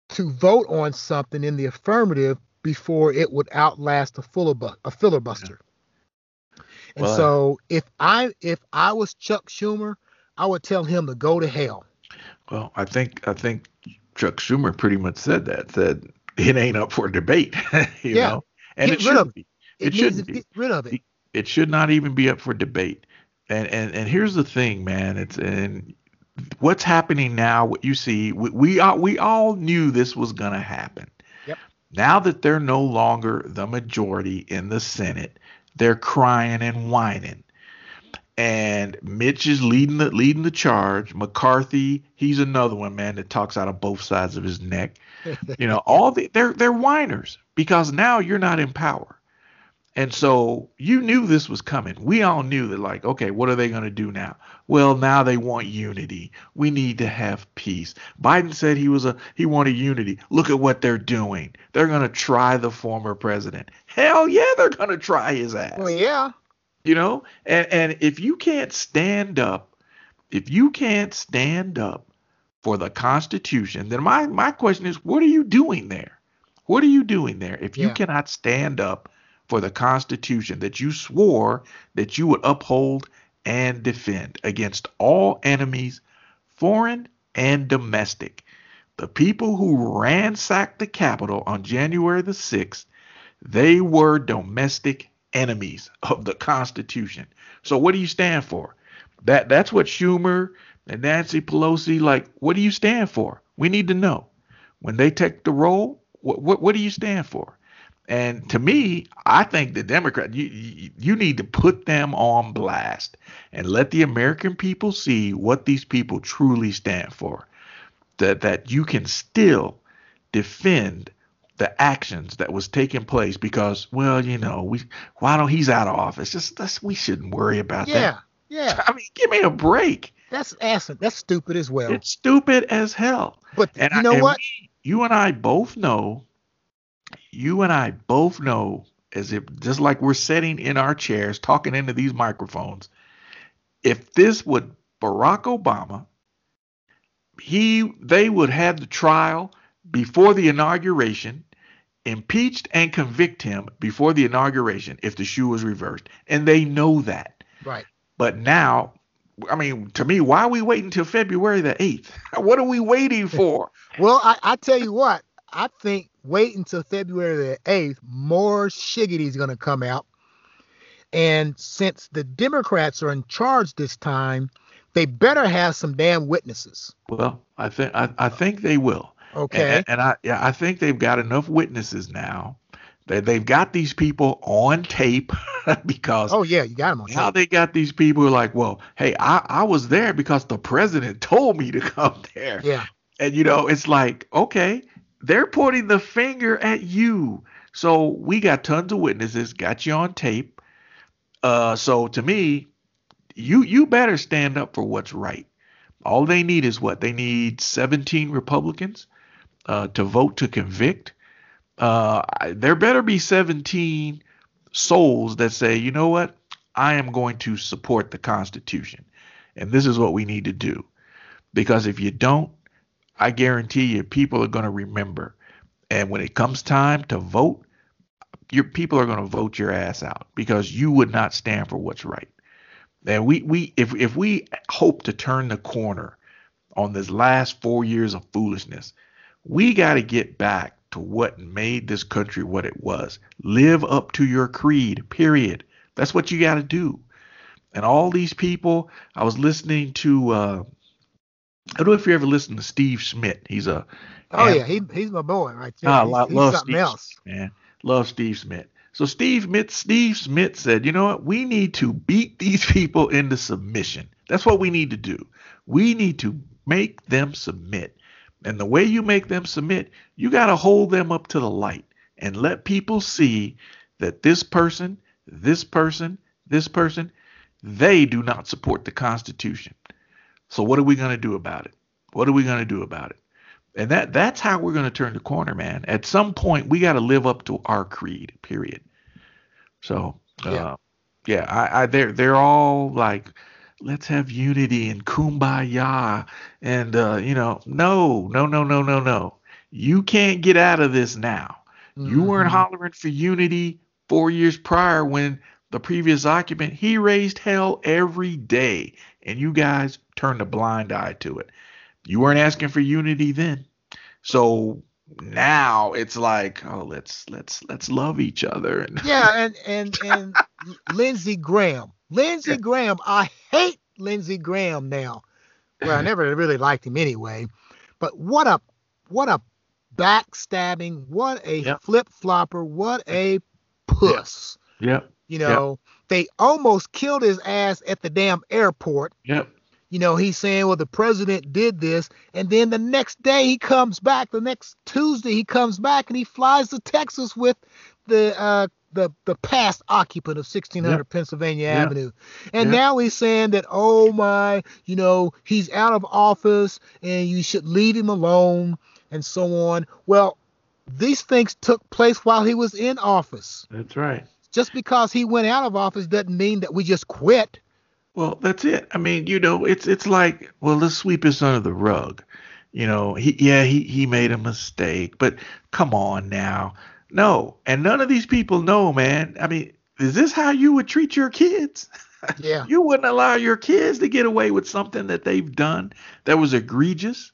S1: to vote on something in the affirmative before it would outlast a filibuster. A filibuster. And
S2: Well,
S1: so if I if I was Chuck Schumer, I would tell him to go to hell.
S2: Well, I think I think Chuck Schumer pretty much said that. Said it ain't up for debate. you
S1: Yeah.
S2: know, and
S1: Get
S2: it
S1: rid of
S2: shouldn't be.
S1: It,
S2: It shouldn't be.
S1: get rid of it.
S2: It should not even be up for debate. And and and here's the thing, man. It's and what's happening now. What you see, we we all, we all knew this was gonna happen.
S1: Yep.
S2: Now that they're no longer the majority in the Senate, they're crying and whining. And Mitch is leading the leading the charge. McCarthy, he's another one, man, that talks out of both sides of his neck. You know, all the they're they're whiners because now you're not in power. And so you knew this was coming. We all knew that, like, okay, what are they going to do now? Well, now they want unity. We need to have peace. Biden said he was a he wanted unity. Look at what they're doing. They're going to try the former president. Hell yeah, they're going to try his ass.
S1: well, yeah.
S2: You know, and and if you can't stand up, if you can't stand up for the Constitution, then my my question is, what are you doing there? What are you doing there if you
S1: Yeah.
S2: cannot stand up for the Constitution that you swore that you would uphold and defend against all enemies, foreign and domestic? The people who ransacked the Capitol on January the 6th They were domestic enemies of the Constitution. So what do you stand for? That that's what Schumer and Nancy Pelosi like. What do you stand for? We need to know. When they take the role, what what, what do you stand for? And to me, I think the Democrat, you, you, you need to put them on blast and let the American people see what these people truly stand for. That that you can still defend the actions that was taking place because, well, you know, we why don't he's out of office? Just that's we shouldn't worry about
S1: yeah,
S2: that.
S1: Yeah,
S2: I mean, give me a break.
S1: That's ass. That's stupid as well.
S2: It's stupid as hell.
S1: But
S2: And
S1: you
S2: I-
S1: know
S2: and
S1: what?
S2: we- you and I both know. You and I both know, as if just like we're sitting in our chairs talking into these microphones, if this would Barack Obama, he they would have the trial before the inauguration, impeached and convict him before the inauguration if the shoe was reversed, and they know that.
S1: Right.
S2: But now, I mean, to me, why are we waiting until February the 8th? What are we waiting for?
S1: Well, I, I tell you what, I think wait until February the 8th, more shiggity's going to come out. And since the Democrats are in charge this time, they better have some damn witnesses.
S2: well, I think I, I think they will.
S1: Okay.
S2: And, and I yeah, I think they've got enough witnesses now. That they've got these people on tape because
S1: oh, yeah, you got them on
S2: now
S1: tape.
S2: they got these people who are like, well, hey, I, I was there because the president told me to come there.
S1: Yeah.
S2: And you know, it's like, okay, they're pointing the finger at you. So we got tons of witnesses, got you on tape. Uh, so to me, you you better stand up for what's right. All they need is what they need: 17 Republicans uh, to vote to convict. Uh, there better be 17 souls that say, you know what, I am going to support the Constitution, and this is what we need to do. Because if you don't, I guarantee you, people are going to remember. And when it comes time to vote, your people are going to vote your ass out because you would not stand for what's right. And we, we if if we hope to turn the corner on this last four years of foolishness, we got to get back to what made this country what it was. Live up to your creed, period. That's what you got to do. And all these people, I was listening to, uh, I don't know if you ever listened to Steve Schmidt. He's a,
S1: Oh,
S2: and-
S1: yeah, he, he's my boy right there.
S2: Ah,
S1: he's,
S2: lo-
S1: he's
S2: love
S1: something
S2: Steve
S1: else.
S2: man. Love Steve Schmidt. So Steve Schmidt, Steve Schmidt said, you know what? We need to beat these people into submission. That's what we need to do. We need to make them submit. And the way you make them submit, you got to hold them up to the light and let people see that this person, this person, this person, they do not support the Constitution. So what are we going to do about it? What are we going to do about it? And that that's how we're going to turn the corner, man. At some point, we got to live up to our creed. Period. So, uh,
S1: Yeah.
S2: yeah, I, I they're they're all like, let's have unity and kumbaya, and uh, you know, no, no, no, no, no, no. You can't get out of this now. You weren't
S1: Mhm.
S2: hollering for unity four years prior when the previous occupant he raised hell every day, and you guys turned a blind eye to it. You weren't asking for unity then. So now it's like, oh, let's let's let's love each other.
S1: Yeah, and and and Lindsey Graham. Lindsey Graham. I hate Lindsey Graham now. Well, I never really liked him anyway. But what a what a backstabbing, what a
S2: Yep.
S1: flip flopper, what a puss.
S2: yep,
S1: You know, they almost killed his ass at the damn airport.
S2: yep,
S1: You know, he's saying, well, the president did this. And then the next day he comes back, the next Tuesday he comes back and he flies to Texas with the uh the the past occupant of 1600
S2: Yep.
S1: Pennsylvania
S2: Yep.
S1: Avenue. And
S2: Yep.
S1: now he's saying that, oh my, you know, he's out of office and you should leave him alone and so on. Well, these things took place while he was in office.
S2: that's right.
S1: Just because he went out of office doesn't mean that we just quit.
S2: Well, that's it. I mean, you know, it's it's like, well, let's sweep this under the rug. You know, he yeah, he he made a mistake, but come on now. No, and none of these people know, man. I mean, is this how you would treat your kids?
S1: Yeah.
S2: You wouldn't allow your kids to get away with something that they've done that was egregious.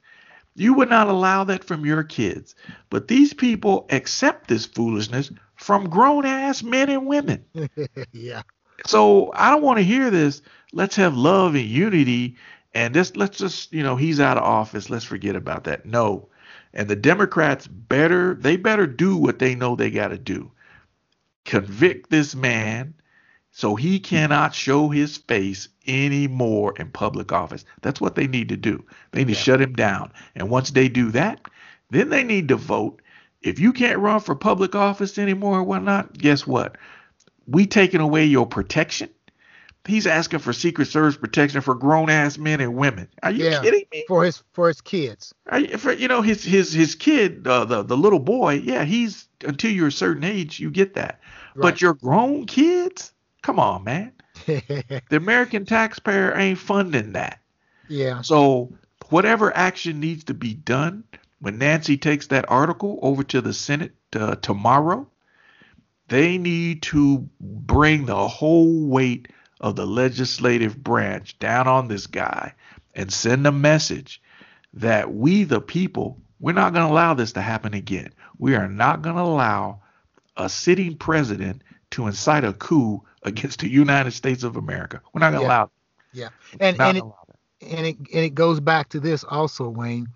S2: You would not allow that from your kids. But these people accept this foolishness from grown ass men and women.
S1: yeah.
S2: So I don't want to hear this. Let's have love and unity and this let's just, you know, he's out of office. Let's forget about that. No. And the Democrats better they better do what they know they got to do. Convict this man so he cannot show his face anymore in public office. That's what they need to do. They need yeah. to shut him down. And once they do that, then they need to vote. If you can't run for public office anymore or whatnot, guess what? We taking away your protection. He's asking for Secret Service protection for grown ass men and women. Are you yeah, kidding me?
S1: For his for his kids.
S2: You, for, you know his his his kid, uh, the the little boy. Yeah, he's until you're a certain age, you get that. Right. But your grown kids, come on, man. the American taxpayer ain't funding that.
S1: Yeah.
S2: So whatever action needs to be done when Nancy takes that article over to the Senate uh, tomorrow, they need to bring the whole weight of the legislative branch down on this guy and send a message that we, the people, we're not going to allow this to happen again. We are not going to allow a sitting president to incite a coup against the United States of America. We're not going to
S1: yeah.
S2: allow it.
S1: Yeah. And and it, and it and it goes back to this also, Wayne.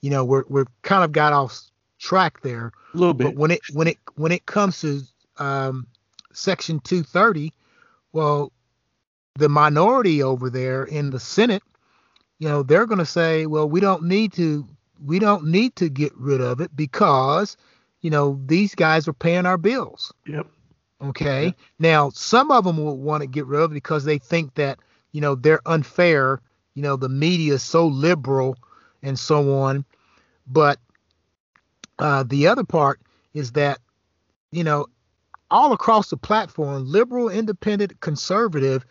S1: You know, we're we're kind of got off track there.
S2: A little bit.
S1: But when it when it when it comes to um, section 230, well, the minority over there in the Senate, you know, they're going to say, well, we don't need to we don't need to get rid of it because, you know, these guys are paying our bills.
S2: Yep.
S1: Okay. Yep. Now, some of them will want to get rid of it because they think that, you know, they're unfair. You know, the media is so liberal and so on. But uh, the other part is that, you know, all across the platform, liberal, independent, conservative,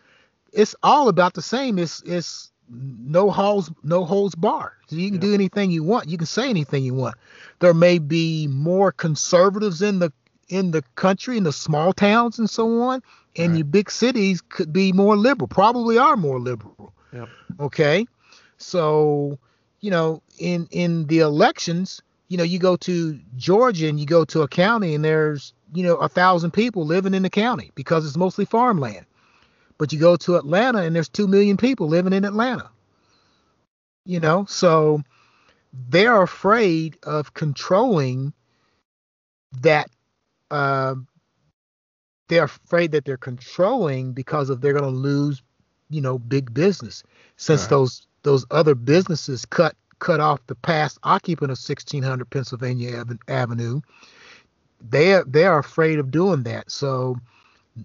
S1: it's all about the same. It's it's no holes no holds bar. So you can yeah. do anything you want. You can say anything you want. There may be more conservatives in the in the country, in the small towns and so on, and right. your big cities could be more liberal. Probably are more liberal.
S2: Yep.
S1: Okay. So, you know, in in the elections, you know, you go to Georgia and you go to a county and there's, you know, a thousand people living in the county because it's mostly farmland. But you go to Atlanta and there's 2 million people living in Atlanta. You know, so they're afraid of controlling that. Uh, they're afraid that they're controlling because of they're going to lose, you know, big business since right. those those other businesses cut cut off the past occupant of 1600 Pennsylvania Avenue. They are, they are afraid of doing that. So,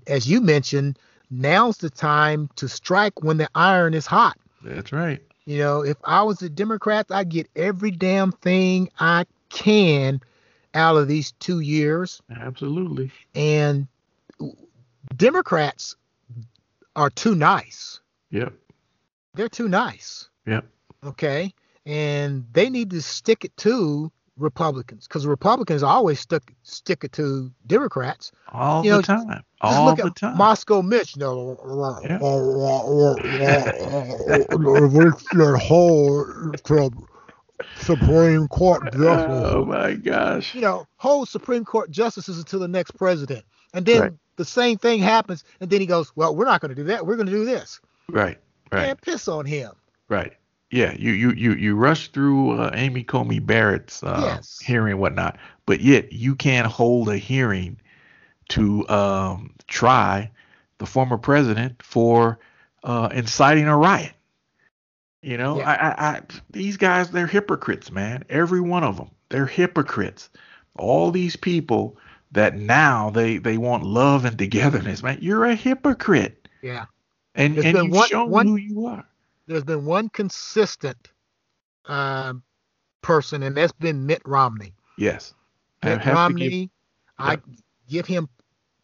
S1: as you mentioned, now's the time to strike when the iron is hot.
S2: That's right.
S1: You know, if I was a Democrat, I'd get every damn thing I can out of these two years.
S2: Absolutely.
S1: And Democrats are too nice.
S2: Yep.
S1: They're too nice.
S2: Yep.
S1: Okay. And they need to stick it to Republicans because Republicans always stuck stick it to Democrats
S2: all you know, the time. All the time.
S1: Moscow Mitch, no, yeah. whole Supreme Court justice.
S2: Oh my gosh!
S1: You know, hold Supreme Court justices until the next president, and then right. the same thing happens, and then he goes, "Well, we're not going to do that. We're going to do this."
S2: Right. Right.
S1: And piss on him.
S2: Right yeah, you you you you rush through uh, Amy Coney Barrett's uh, yes. hearing and whatnot, but yet you can't hold a hearing to um, try the former president for uh, inciting a riot. You know, yeah. I, I, I, these guys, they're hypocrites, man. Every one of them, they're hypocrites. All these people that now they they want love and togetherness, man. You're a hypocrite.
S1: Yeah.
S2: And There's and you've one, shown one, who you are
S1: there's been one consistent uh, person, and that's been Mitt Romney.
S2: Yes.
S1: Mitt Romney, give, I give him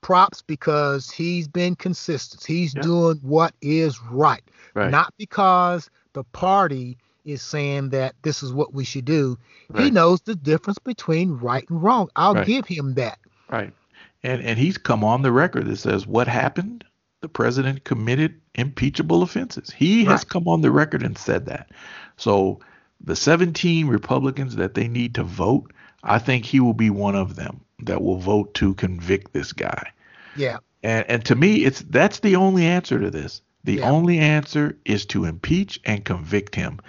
S1: props because he's been consistent. He's doing what is right. right. Not because the party is saying that this is what we should do. Right. He knows the difference between right and wrong. I'll right. give him that.
S2: Right. And and he's come on the record that says what happened the president committed impeachable offenses. He right. has come on the record and said that. So the 17 Republicans that they need to vote, I think he will be one of them. that will vote to convict this guy.
S1: Yeah.
S2: And and to me, it's that's the only answer to this. The
S1: Yeah.
S2: only answer is to impeach and convict him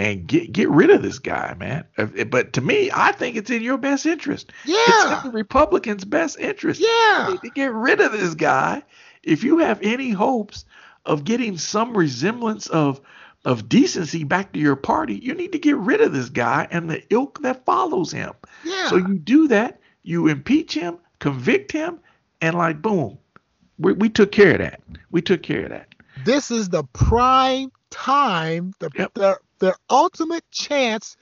S2: and get get rid of this guy, man. Uh, but to me, I think it's in your best interest.
S1: Yeah, It's
S2: in the Republicans' best interest.
S1: Yeah.
S2: To get rid of this guy if you have any hopes of getting some resemblance of of decency back to your party. You need to get rid of this guy and the ilk that follows him.
S1: Yeah.
S2: So you do that, you impeach him, convict him, and like boom, we, we took care of that. We took care of that.
S1: this is the prime time, the
S2: Yep.
S1: the, the ultimate chance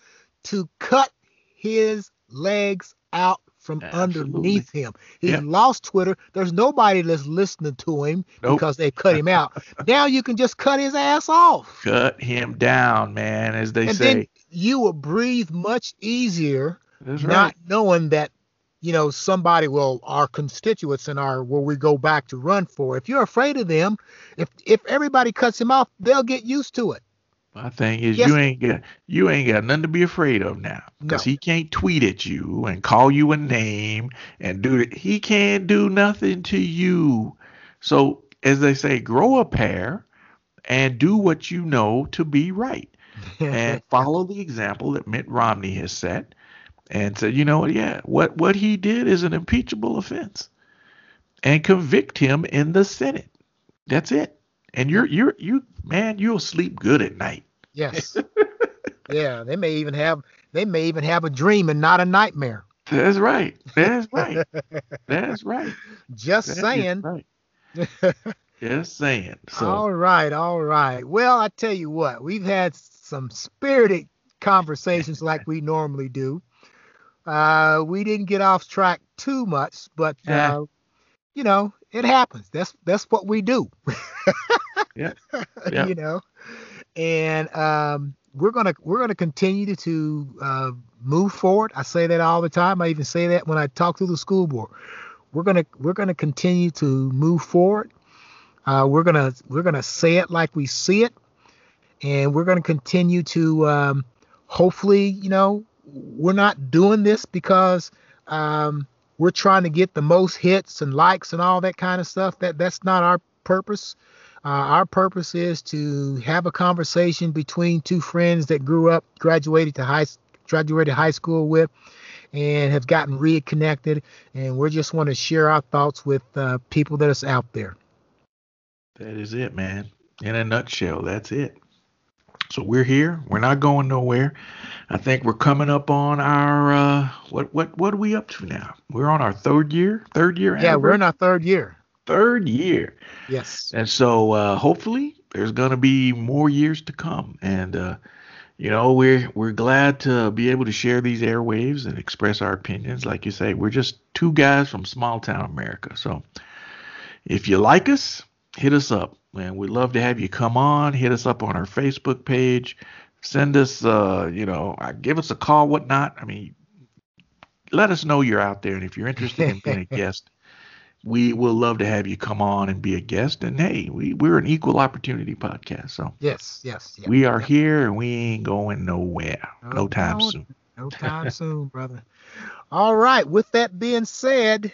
S1: to cut his legs out from
S2: Absolutely.
S1: underneath him. He
S2: Yep.
S1: lost Twitter. There's nobody that's listening to him
S2: Nope.
S1: because they cut him out. now you can just cut his ass off.
S2: Cut him down, man, as they
S1: and
S2: say.
S1: then you will breathe much easier
S2: That's
S1: not
S2: right.
S1: knowing that you know somebody will our constituents and our where we go back to run for if you're afraid of them if if everybody cuts him off they'll get used to it
S2: My thing is
S1: Yes.
S2: you ain't got you ain't got nothing to be afraid of now. Because
S1: No.
S2: he can't tweet at you and call you a name and do it. He can't do nothing to you. So as they say, grow a pair and do what you know to be right. and follow the example that Mitt Romney has set and said, you know what, yeah, what what he did is an impeachable offense. And convict him in the Senate. That's it. And you're you're you man, you'll sleep good at night.
S1: Yes yeah they may even have they may even have a dream and not a nightmare
S2: That's right. That's right. That's right.
S1: just
S2: That
S1: saying
S2: right. Just saying. So
S1: all right all right well i tell you what we've had some spirited conversations like we normally do uh we didn't get off track too much but
S2: Yeah.
S1: uh you know it happens that's that's what we do
S2: Yeah. Yeah.
S1: you know and um we're gonna we're gonna continue to, uh, move forward. I say that all the time. I even say that when i talk to the school board. We're gonna we're gonna continue to move forward. Uh, we're gonna we're gonna say it like we see it. And we're gonna continue to um, hopefully you know we're not doing this because um, we're trying to get the most hits and likes and all that kind of stuff. That that's not our purpose uh, our purpose is to have a conversation between two friends that grew up graduated to high graduated high school with and have gotten reconnected and we just want to share our thoughts with uh, people that is out there
S2: that is it, man. In a nutshell, that's it. So we're here. We're not going nowhere. I think we're coming up on our uh what what what are we up to now? We're on our third year, third year
S1: yeah we're in our third year
S2: third year.
S1: yes
S2: And so uh, hopefully there's going to be more years to come. And uh, you know we're we're glad to be able to share these airwaves and express our opinions. Like you say, we're just two guys from small town America. So if you like us, hit us up. And we'd love to have you come on. Hit us up on our Facebook page. Send us, uh, you know, uh, give us a call, whatnot. I mean, let us know you're out there. And if you're interested in being a guest, we will love to have you come on and be a guest. And hey, we, we're an equal opportunity podcast. So
S1: yes yes yeah.
S2: we are here and we ain't going nowhere.
S1: No,
S2: No time
S1: no.
S2: soon.
S1: no time soon brother all right with that being said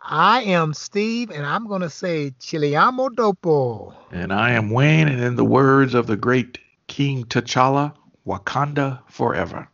S1: i am steve and i'm going to say chiliamo dopo
S2: And I am Wayne, and in the words of the great King T'Challa, Wakanda forever.